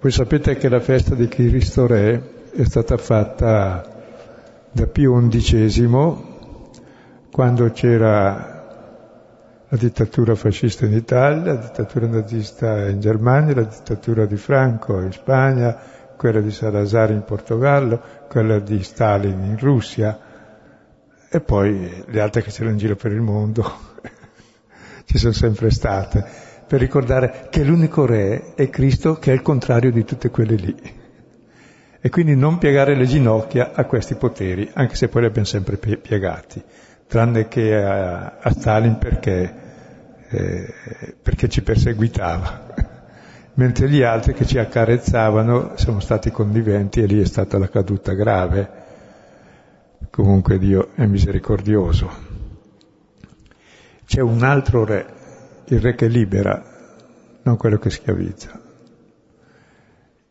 Voi sapete che la festa di Cristo Re è stata fatta da Pio XI quando c'era la dittatura fascista in Italia, la dittatura nazista in Germania, la dittatura di Franco in Spagna, quella di Salazar in Portogallo, quella di Stalin in Russia e poi le altre che c'erano in giro per il mondo <laughs> ci sono sempre state, per ricordare che l'unico re è Cristo che è il contrario di tutte quelle lì e quindi non piegare le ginocchia a questi poteri, anche se poi li abbiamo sempre piegati, tranne che a, a Stalin perché, eh, perché ci perseguitava, <laughs> mentre gli altri che ci accarezzavano sono stati conniventi e lì è stata la caduta grave. Comunque Dio è misericordioso. C'è un altro re, il re che libera, non quello che schiavizza,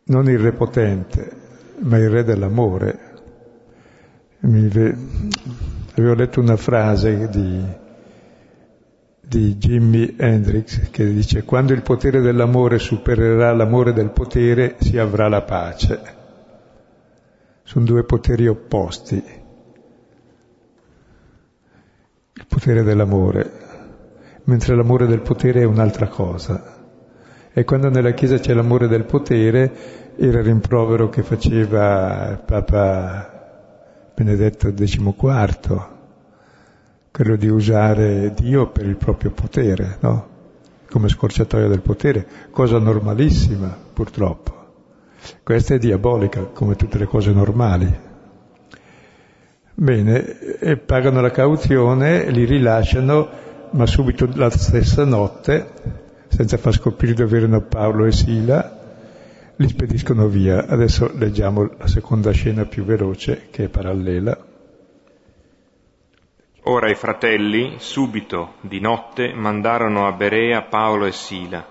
non il re potente, ma il re dell'amore. Ve... Avevo letto una frase di, di Jimi Hendrix che dice quando il potere dell'amore supererà l'amore del potere si avrà la pace. Sono due poteri opposti. Il potere dell'amore, mentre l'amore del potere è un'altra cosa. E quando nella Chiesa c'è l'amore del potere, il rimprovero che faceva Papa Benedetto XIV, quello di usare Dio per il proprio potere, no? come scorciatoia del potere, cosa normalissima purtroppo. Questa è diabolica, come tutte le cose normali. Bene, pagano la cauzione, li rilasciano, ma subito la stessa notte, senza far scoprire dove erano Paolo e Sila, li spediscono via. Adesso leggiamo la seconda scena più veloce, che è parallela. Ora i fratelli, subito, di notte, mandarono a Berea Paolo e Sila.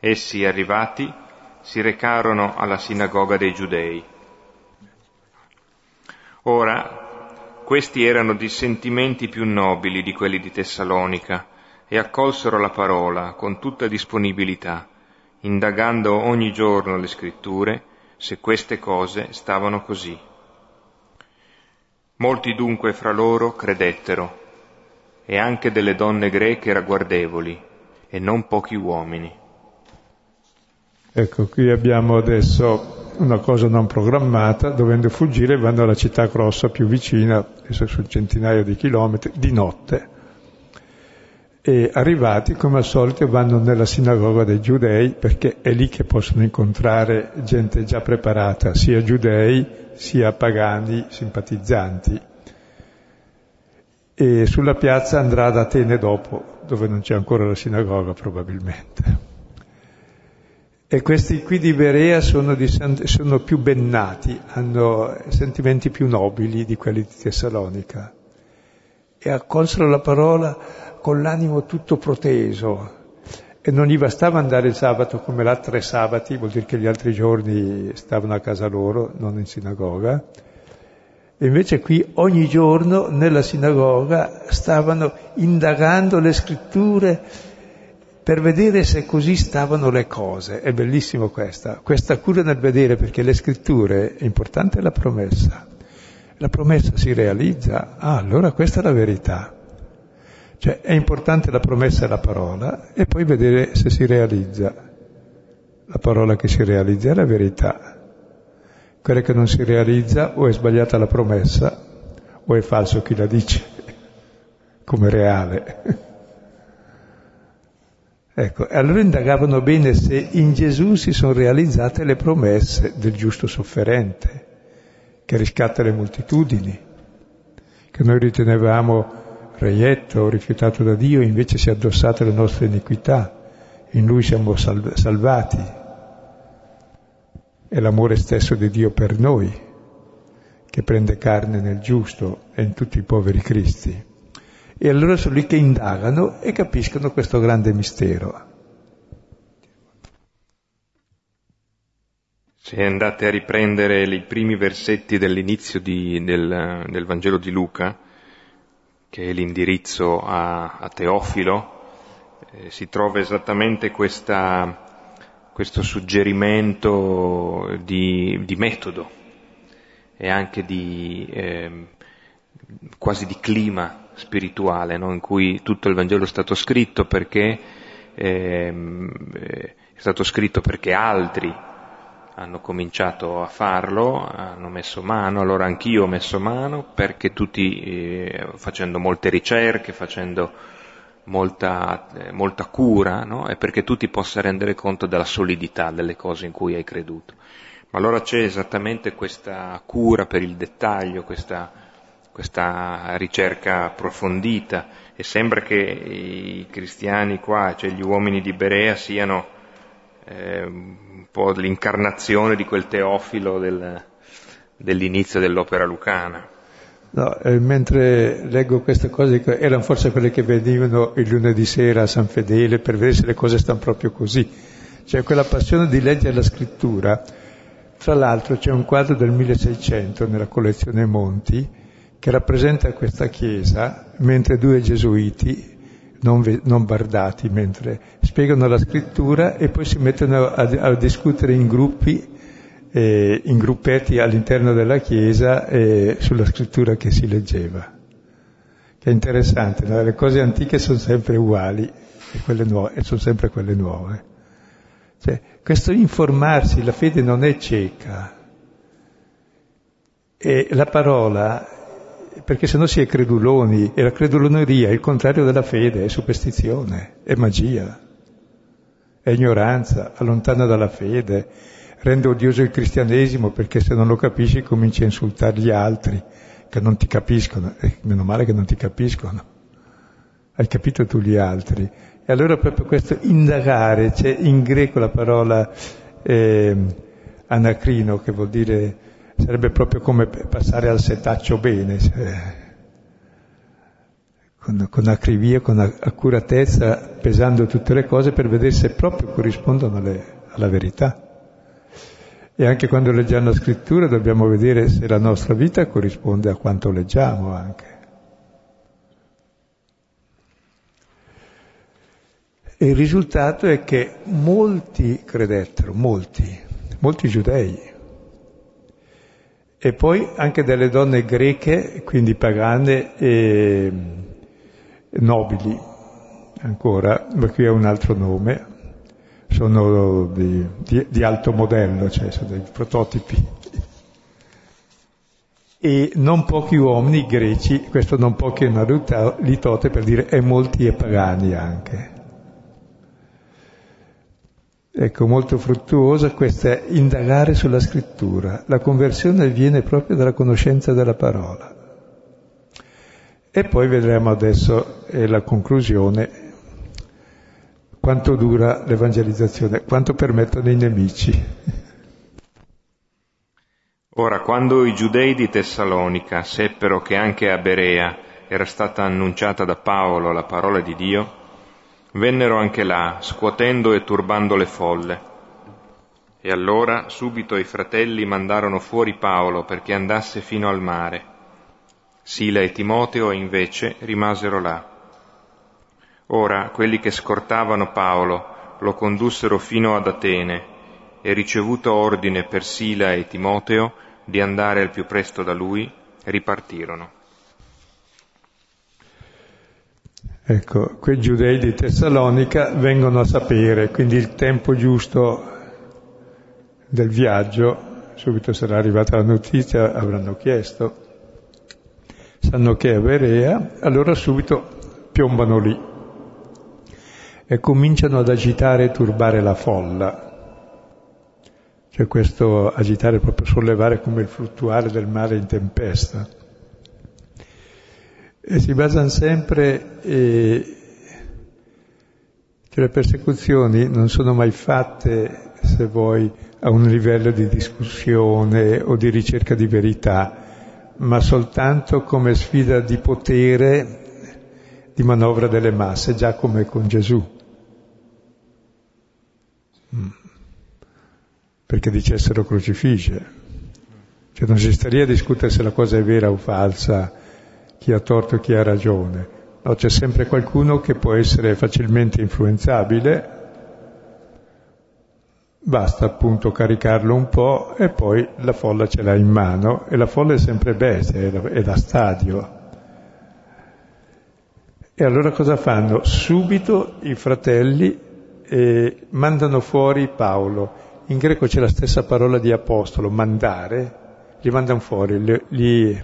Essi, arrivati, si recarono alla sinagoga dei Giudei. Ora, questi erano di sentimenti più nobili di quelli di Tessalonica e accolsero la parola con tutta disponibilità indagando ogni giorno le scritture se queste cose stavano così. Molti dunque fra loro credettero, e anche delle donne greche ragguardevoli, e non pochi uomini. Ecco, qui abbiamo adesso una cosa non programmata, dovendo fuggire vanno alla città grossa più vicina, adesso su centinaia di chilometri, di notte e arrivati come al solito vanno nella sinagoga dei giudei perché è lì che possono incontrare gente già preparata, sia giudei sia pagani simpatizzanti. e sulla piazza andrà ad Atene dopo, dove non c'è ancora la sinagoga probabilmente. E questi qui di Berea sono, di, sono più bennati, hanno sentimenti più nobili di quelli di Tessalonica e accolsero la parola con l'animo tutto proteso. E non gli bastava andare il sabato come là tre sabati, vuol dire che gli altri giorni stavano a casa loro, non in sinagoga. E invece qui ogni giorno nella sinagoga stavano indagando le scritture per vedere se così stavano le cose. È bellissimo questa, questa cura nel vedere, perché le scritture è importante la promessa. La promessa si realizza, ah, allora questa è la verità. Cioè è importante la promessa e la parola e poi vedere se si realizza. La parola che si realizza è la verità. Quella che non si realizza o è sbagliata la promessa o è falso chi la dice, <laughs> come reale. Ecco, allora indagavano bene se in Gesù si sono realizzate le promesse del giusto sofferente, che riscatta le moltitudini, che noi ritenevamo reietto, rifiutato da Dio, invece si è addossato le nostre iniquità, in Lui siamo sal- salvati. È l'amore stesso di Dio per noi, che prende carne nel giusto e in tutti i poveri Cristi. E allora sono lì che indagano e capiscono questo grande mistero. Se andate a riprendere i primi versetti dell'inizio di, del, del, Vangelo di Luca, che è l'indirizzo a, a Teofilo, eh, si trova esattamente questa, questo suggerimento di, di, metodo e anche di, eh, quasi di clima spirituale no? in cui tutto il Vangelo è stato scritto perché ehm, è stato scritto perché altri hanno cominciato a farlo, hanno messo mano, allora anch'io ho messo mano perché tutti eh, facendo molte ricerche, facendo molta, eh, molta cura, no? e perché tu ti possa rendere conto della solidità delle cose in cui hai creduto. Ma allora c'è esattamente questa cura per il dettaglio, questa questa ricerca approfondita e sembra che i cristiani qua, cioè gli uomini di Berea, siano eh, un po' l'incarnazione di quel teofilo del, dell'inizio dell'opera lucana. No, eh, mentre leggo queste cose, erano forse quelle che venivano il lunedì sera a San Fedele per vedere se le cose stanno proprio così. Cioè quella passione di leggere la scrittura. Tra l'altro c'è un quadro del 1600 nella collezione Monti, che rappresenta questa chiesa, mentre due gesuiti, non, ve, non bardati, mentre spiegano la scrittura e poi si mettono a, a discutere in gruppi, eh, in gruppetti all'interno della chiesa eh, sulla scrittura che si leggeva. Che è interessante, no? le cose antiche sono sempre uguali e, quelle nuove, e sono sempre quelle nuove. Cioè, questo informarsi, la fede non è cieca. E la parola perché sennò si è creduloni e la creduloneria è il contrario della fede, è superstizione, è magia, è ignoranza, allontana dalla fede, rende odioso il cristianesimo perché se non lo capisci cominci a insultare gli altri che non ti capiscono, e meno male che non ti capiscono, hai capito tu gli altri. E allora proprio questo indagare, c'è in greco la parola eh, anacrino che vuol dire sarebbe proprio come passare al setaccio bene, cioè, con, con acrivia, con accuratezza, pesando tutte le cose per vedere se proprio corrispondono alle, alla verità. E anche quando leggiamo la scrittura dobbiamo vedere se la nostra vita corrisponde a quanto leggiamo anche. E il risultato è che molti credettero, molti, molti giudei, e poi anche delle donne greche, quindi pagane e nobili, ancora, ma qui è un altro nome, sono di, di, di alto modello, cioè sono dei prototipi. E non pochi uomini greci, questo non pochi è una litote per dire e molti e pagani anche. Ecco, molto fruttuosa questa indagare sulla scrittura. La conversione avviene proprio dalla conoscenza della parola. E poi vedremo adesso è la conclusione quanto dura l'evangelizzazione, quanto permettono i nemici. Ora, quando i giudei di Tessalonica seppero che anche a Berea era stata annunciata da Paolo la parola di Dio, vennero anche là, scuotendo e turbando le folle. E allora subito i fratelli mandarono fuori Paolo perché andasse fino al mare. Sila e Timoteo invece rimasero là. Ora quelli che scortavano Paolo lo condussero fino ad Atene e ricevuto ordine per Sila e Timoteo di andare al più presto da lui, ripartirono. Ecco, quei giudei di Tessalonica vengono a sapere, quindi il tempo giusto del viaggio, subito sarà arrivata la notizia, avranno chiesto, sanno che è Berea, allora subito piombano lì e cominciano ad agitare e turbare la folla. Cioè questo agitare proprio sollevare come il fluttuare del mare in tempesta. E si basano sempre, eh, cioè le persecuzioni non sono mai fatte, se vuoi, a un livello di discussione o di ricerca di verità, ma soltanto come sfida di potere, di manovra delle masse, già come con Gesù. Mm. Perché dicessero crocifige. Cioè non si sta a discutere se la cosa è vera o falsa, chi ha torto e chi ha ragione. No, c'è sempre qualcuno che può essere facilmente influenzabile, basta appunto caricarlo un po' e poi la folla ce l'ha in mano e la folla è sempre bestia, è da stadio. E allora cosa fanno? Subito i fratelli eh, mandano fuori Paolo. In greco c'è la stessa parola di apostolo, mandare, li mandano fuori, li, li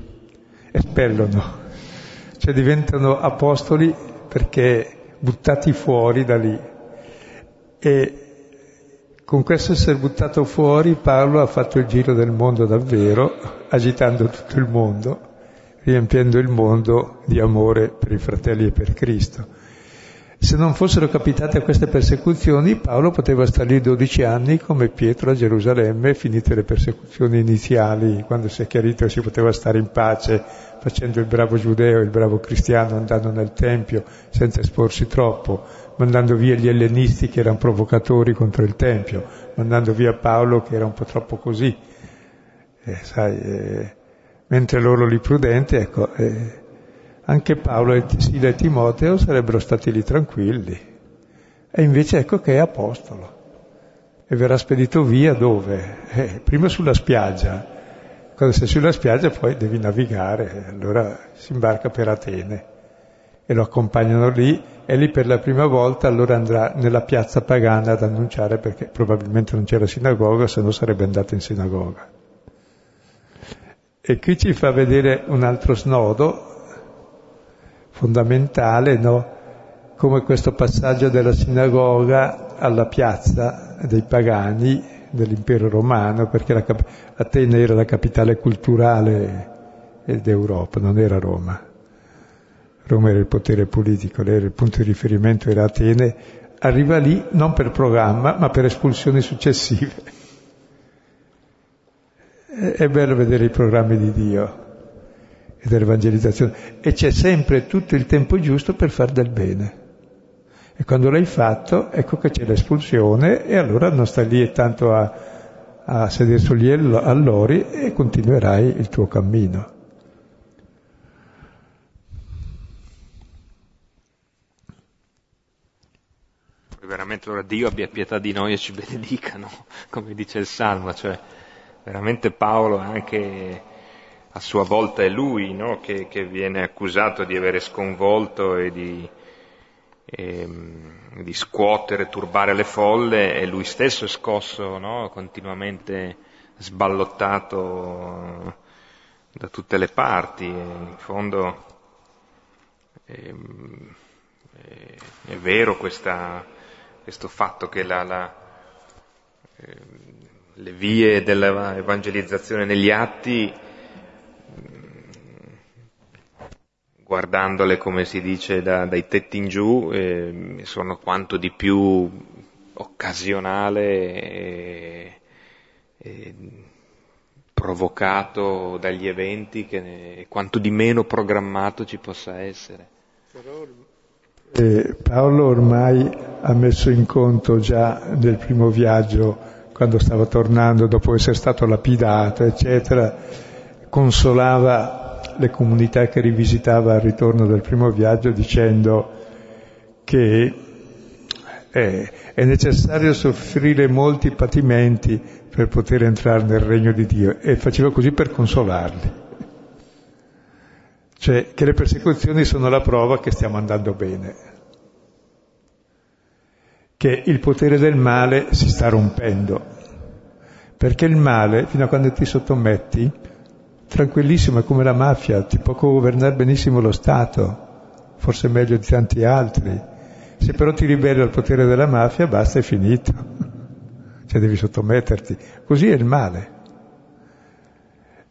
espellono, cioè diventano apostoli perché buttati fuori da lì. E con questo essere buttato fuori Paolo ha fatto il giro del mondo davvero, agitando tutto il mondo, riempiendo il mondo di amore per i fratelli e per Cristo. Se non fossero capitate queste persecuzioni, Paolo poteva stare lì 12 anni come Pietro a Gerusalemme, finite le persecuzioni iniziali, quando si è chiarito che si poteva stare in pace facendo il bravo giudeo, il bravo cristiano, andando nel Tempio senza esporsi troppo, mandando via gli ellenisti che erano provocatori contro il Tempio, mandando via Paolo che era un po' troppo così. Eh, sai, eh, mentre loro lì prudenti, ecco, eh, anche Paolo e Sila e Timoteo sarebbero stati lì tranquilli. E invece ecco che è apostolo. E verrà spedito via dove? Eh, prima sulla spiaggia. Quando sei sulla spiaggia poi devi navigare, allora si imbarca per Atene. E lo accompagnano lì e lì per la prima volta allora andrà nella piazza pagana ad annunciare perché probabilmente non c'era sinagoga, se no sarebbe andato in sinagoga. E qui ci fa vedere un altro snodo fondamentale, no? come questo passaggio della sinagoga alla piazza dei pagani dell'impero romano, perché la, Atene era la capitale culturale d'Europa, non era Roma. Roma era il potere politico, era il punto di riferimento era Atene, arriva lì non per programma, ma per espulsioni successive. È bello vedere i programmi di Dio e dell'evangelizzazione e c'è sempre tutto il tempo giusto per fare del bene. E quando l'hai fatto, ecco che c'è l'espulsione e allora non stai lì tanto a, a sedere sugli allori e continuerai il tuo cammino. veramente allora Dio abbia pietà di noi e ci benedicano, <laughs> come dice il Salmo, cioè veramente Paolo anche a sua volta è lui no? che, che, viene accusato di avere sconvolto e di, ehm, di, scuotere, turbare le folle e lui stesso è scosso, no? continuamente sballottato da tutte le parti. In fondo ehm, è, è vero questa, questo fatto che la, la, ehm, le vie dell'evangelizzazione negli atti guardandole come si dice da, dai tetti in giù, eh, sono quanto di più occasionale e, e provocato dagli eventi che, quanto di meno programmato ci possa essere. E Paolo ormai ha messo in conto già nel primo viaggio, quando stava tornando dopo essere stato lapidato, eccetera, consolava le comunità che rivisitava al ritorno del primo viaggio dicendo che è, è necessario soffrire molti patimenti per poter entrare nel regno di Dio. E faceva così per consolarli. Cioè che le persecuzioni sono la prova che stiamo andando bene, che il potere del male si sta rompendo, perché il male, fino a quando ti sottometti, tranquillissimo, è come la mafia, ti può governare benissimo lo Stato, forse meglio di tanti altri, se però ti ribelli al potere della mafia, basta, è finito. <laughs> Cioè devi sottometterti. Così è il male.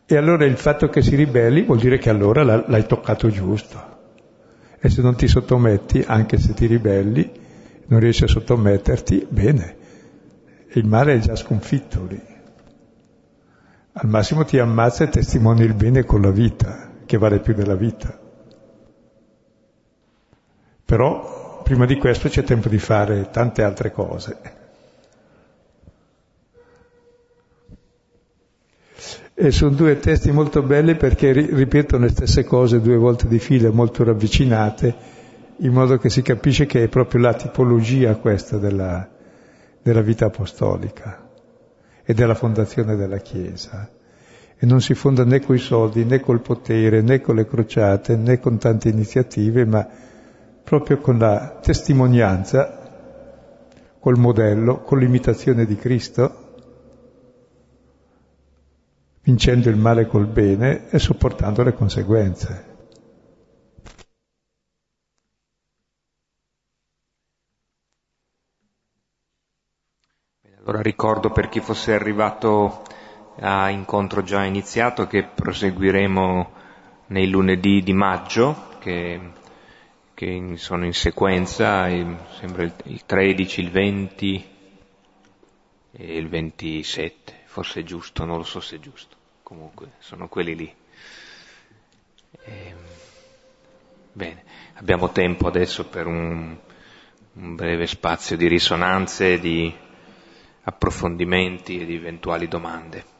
E allora il fatto che si ribelli vuol dire che allora l'hai toccato giusto. E se non ti sottometti, anche se ti ribelli, non riesci a sottometterti, bene. Il male è già sconfitto lì. Al massimo ti ammazza e testimoni il bene con la vita, che vale più della vita. Però prima di questo c'è tempo di fare tante altre cose. E sono due testi molto belli perché ripetono le stesse cose due volte di fila, molto ravvicinate, in modo che si capisce che è proprio la tipologia questa della, della vita apostolica e della fondazione della Chiesa. E non si fonda né coi soldi, né col potere, né con le crociate, né con tante iniziative, ma proprio con la testimonianza, col modello, con l'imitazione di Cristo, vincendo il male col bene e sopportando le conseguenze. Allora ricordo per chi fosse arrivato a incontro già iniziato che proseguiremo nei lunedì di maggio, che che sono in sequenza, sembra il 13, il 20 e il 27, forse è giusto, non lo so se è giusto, comunque sono quelli lì. E, ehm, bene, abbiamo tempo adesso per un, un breve spazio di risonanze, di approfondimenti e di eventuali domande.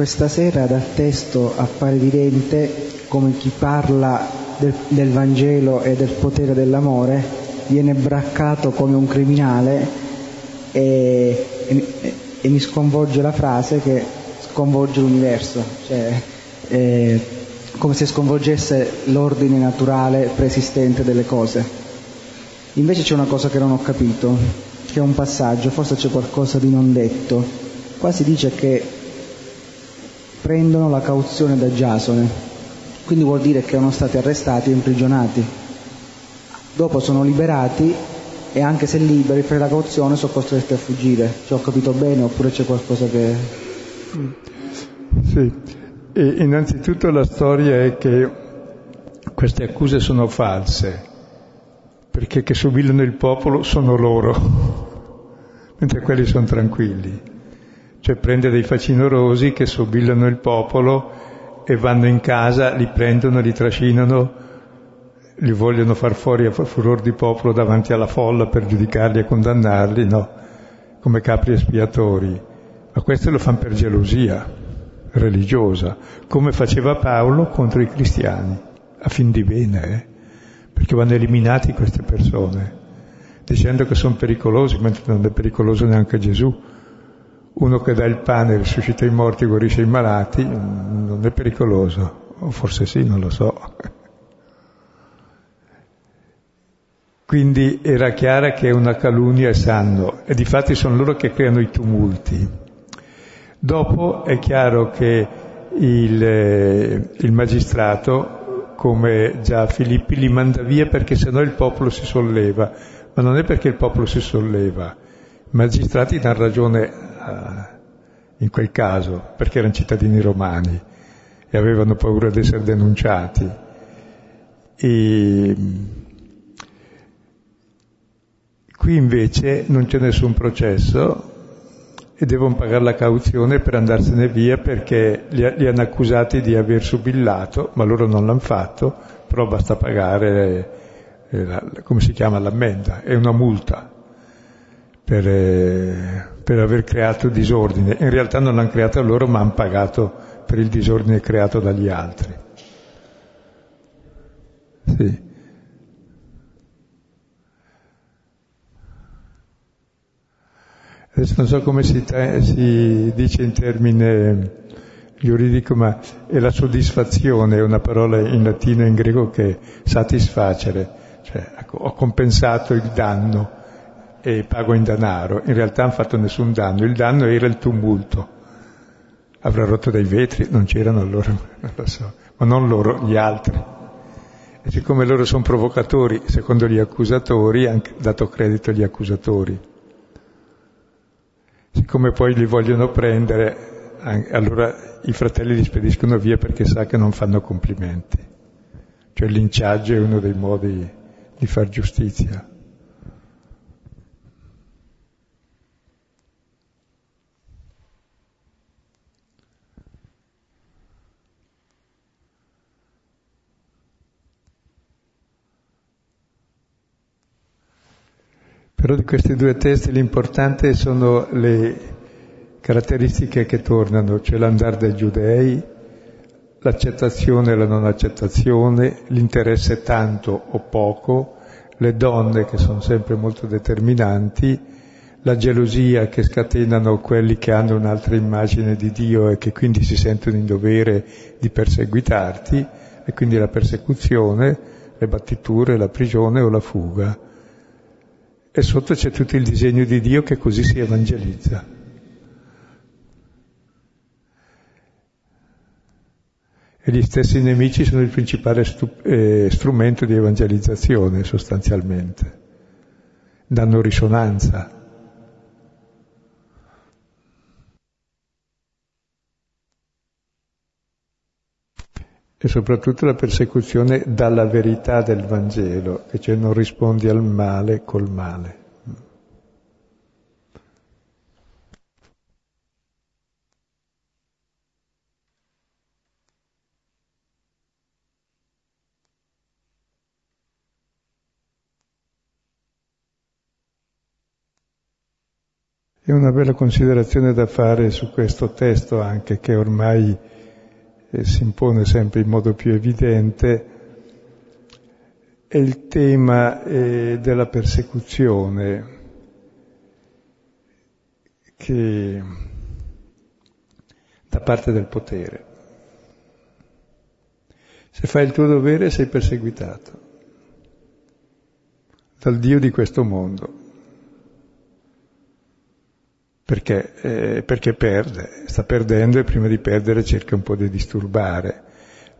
Questa sera dal testo appare evidente come chi parla del, del Vangelo e del potere dell'amore viene braccato come un criminale e, e, e mi sconvolge la frase che sconvolge l'universo, cioè eh, come se sconvolgesse l'ordine naturale preesistente delle cose. Invece c'è una cosa che non ho capito, che è un passaggio, forse c'è qualcosa di non detto. Qua si dice che prendono la cauzione da Giasone, quindi vuol dire che erano stati arrestati e imprigionati. Dopo sono liberati e anche se liberi per la cauzione sono costretti a fuggire. Ci ho capito bene oppure c'è qualcosa che... Sì, e innanzitutto la storia è che queste accuse sono false, perché che sobillano il popolo sono loro, <laughs> mentre quelli sono tranquilli cioè prende dei facinorosi che sobillano il popolo e vanno in casa, li prendono, li trascinano, li vogliono far fuori a furor di popolo davanti alla folla per giudicarli e condannarli, no, come capri espiatori. Ma questo lo fanno per gelosia religiosa, come faceva Paolo contro i cristiani, a fin di bene, eh? perché vanno eliminati queste persone, dicendo che sono pericolosi, mentre non è pericoloso neanche Gesù uno che dà il pane, risuscita i morti, guarisce i malati, non è pericoloso, o forse sì, non lo so. <laughs> Quindi era chiara che è una calunnia e sanno, e difatti sono loro che creano i tumulti. Dopo è chiaro che il, eh, il magistrato, come già Filippi, li manda via perché sennò il popolo si solleva, ma non è perché il popolo si solleva. I magistrati danno ragione uh, in quel caso, perché erano cittadini romani e avevano paura di essere denunciati. E, Qui invece non c'è nessun processo e devono pagare la cauzione per andarsene via perché li, li hanno accusati di aver subillato, ma loro non l'hanno fatto, però basta pagare, eh, la, come si chiama, l'ammenda, è una multa per, eh, per aver creato disordine. In realtà non l'hanno creata loro, ma hanno pagato per il disordine creato dagli altri. Sì. Adesso non so come si, si dice in termine giuridico, ma è la soddisfazione, è una parola in latino e in greco che è satisfacere, cioè ecco, ho compensato il danno e pago in denaro. In realtà hanno fatto nessun danno, il danno era il tumulto. Avrà rotto dei vetri, non c'erano loro, <laughs> non lo so, ma non loro, gli altri. E siccome loro sono provocatori, secondo gli accusatori, ha dato credito agli accusatori. Siccome poi li vogliono prendere, allora i fratelli li spediscono via perché sa che non fanno complimenti. Cioè linciaggio è uno dei modi di far giustizia. Però di questi due testi l'importante sono le caratteristiche che tornano, cioè l'andare dei giudei, l'accettazione e la non accettazione, l'interesse tanto o poco, le donne che sono sempre molto determinanti, la gelosia che scatenano quelli che hanno un'altra immagine di Dio e che quindi si sentono in dovere di perseguitarti, e quindi la persecuzione, le battiture, la prigione o la fuga e sotto c'è tutto il disegno di Dio che così si evangelizza. E gli stessi nemici sono il principale stu- eh, strumento di evangelizzazione sostanzialmente, danno risonanza. E soprattutto la persecuzione dalla verità del Vangelo, che cioè non rispondi al male col male. È una bella considerazione da fare su questo testo anche che ormai eh, si impone sempre in modo più evidente, è il tema eh, della persecuzione che da parte del potere. Se fai il tuo dovere sei perseguitato dal Dio di questo mondo perché, eh, perché perde, sta perdendo e prima di perdere cerca un po' di disturbare,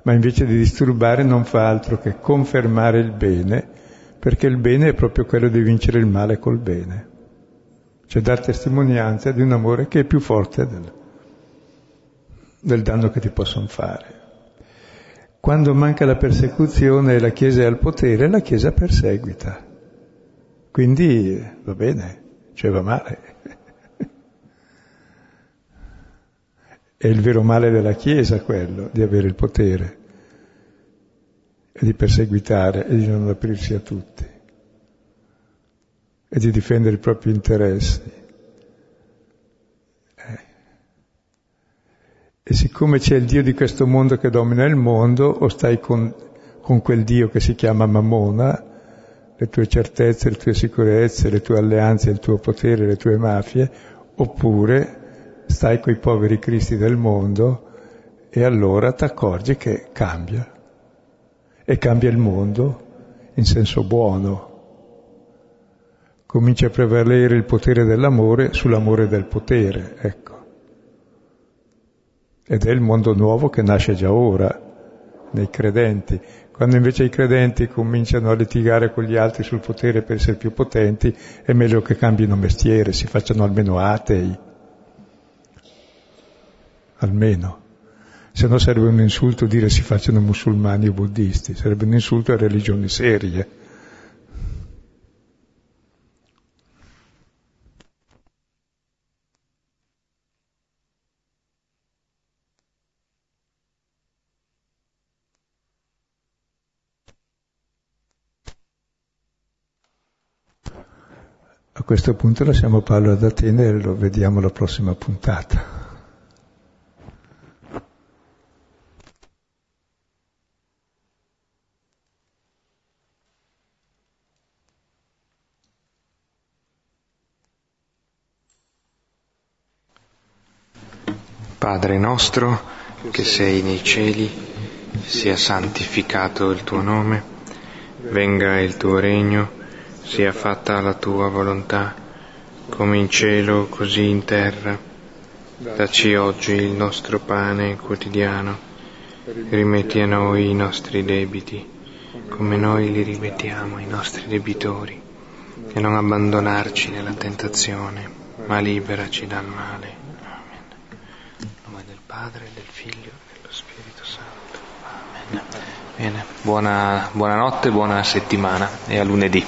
ma invece di disturbare non fa altro che confermare il bene, perché il bene è proprio quello di vincere il male col bene, cioè dar testimonianza di un amore che è più forte del, del danno che ti possono fare. Quando manca la persecuzione e la Chiesa è al potere, la Chiesa perseguita. Quindi va bene, cioè va male. È il vero male della Chiesa quello, di avere il potere e di perseguitare e di non aprirsi a tutti e di difendere i propri interessi. Eh. E siccome c'è il Dio di questo mondo che domina il mondo, o stai con, con quel Dio che si chiama Mammona, le tue certezze, le tue sicurezze, le tue alleanze, il tuo potere, le tue mafie, oppure stai coi poveri cristi del mondo e allora ti accorgi che cambia. E cambia il mondo in senso buono. Comincia a prevalere il potere dell'amore sull'amore del potere, ecco. Ed è il mondo nuovo che nasce già ora nei credenti. Quando invece i credenti cominciano a litigare con gli altri sul potere per essere più potenti, è meglio che cambino mestiere, si facciano almeno atei. Almeno. Se no sarebbe un insulto dire si facciano musulmani o buddisti, sarebbe un insulto a religioni serie. A questo punto lasciamo Paolo ad Atene e lo vediamo alla prossima puntata. Padre nostro che sei nei cieli, sia santificato il tuo nome, venga il tuo regno sia fatta la tua volontà, come in cielo così in terra. Dacci oggi il nostro pane quotidiano, rimetti a noi i nostri debiti, come noi li rimettiamo ai nostri debitori, e non abbandonarci nella tentazione, ma liberaci dal male. Amen. Nel nome del Padre, del Figlio e dello Spirito Santo. Amen. Bene, buona, buonanotte, buona settimana e a lunedì.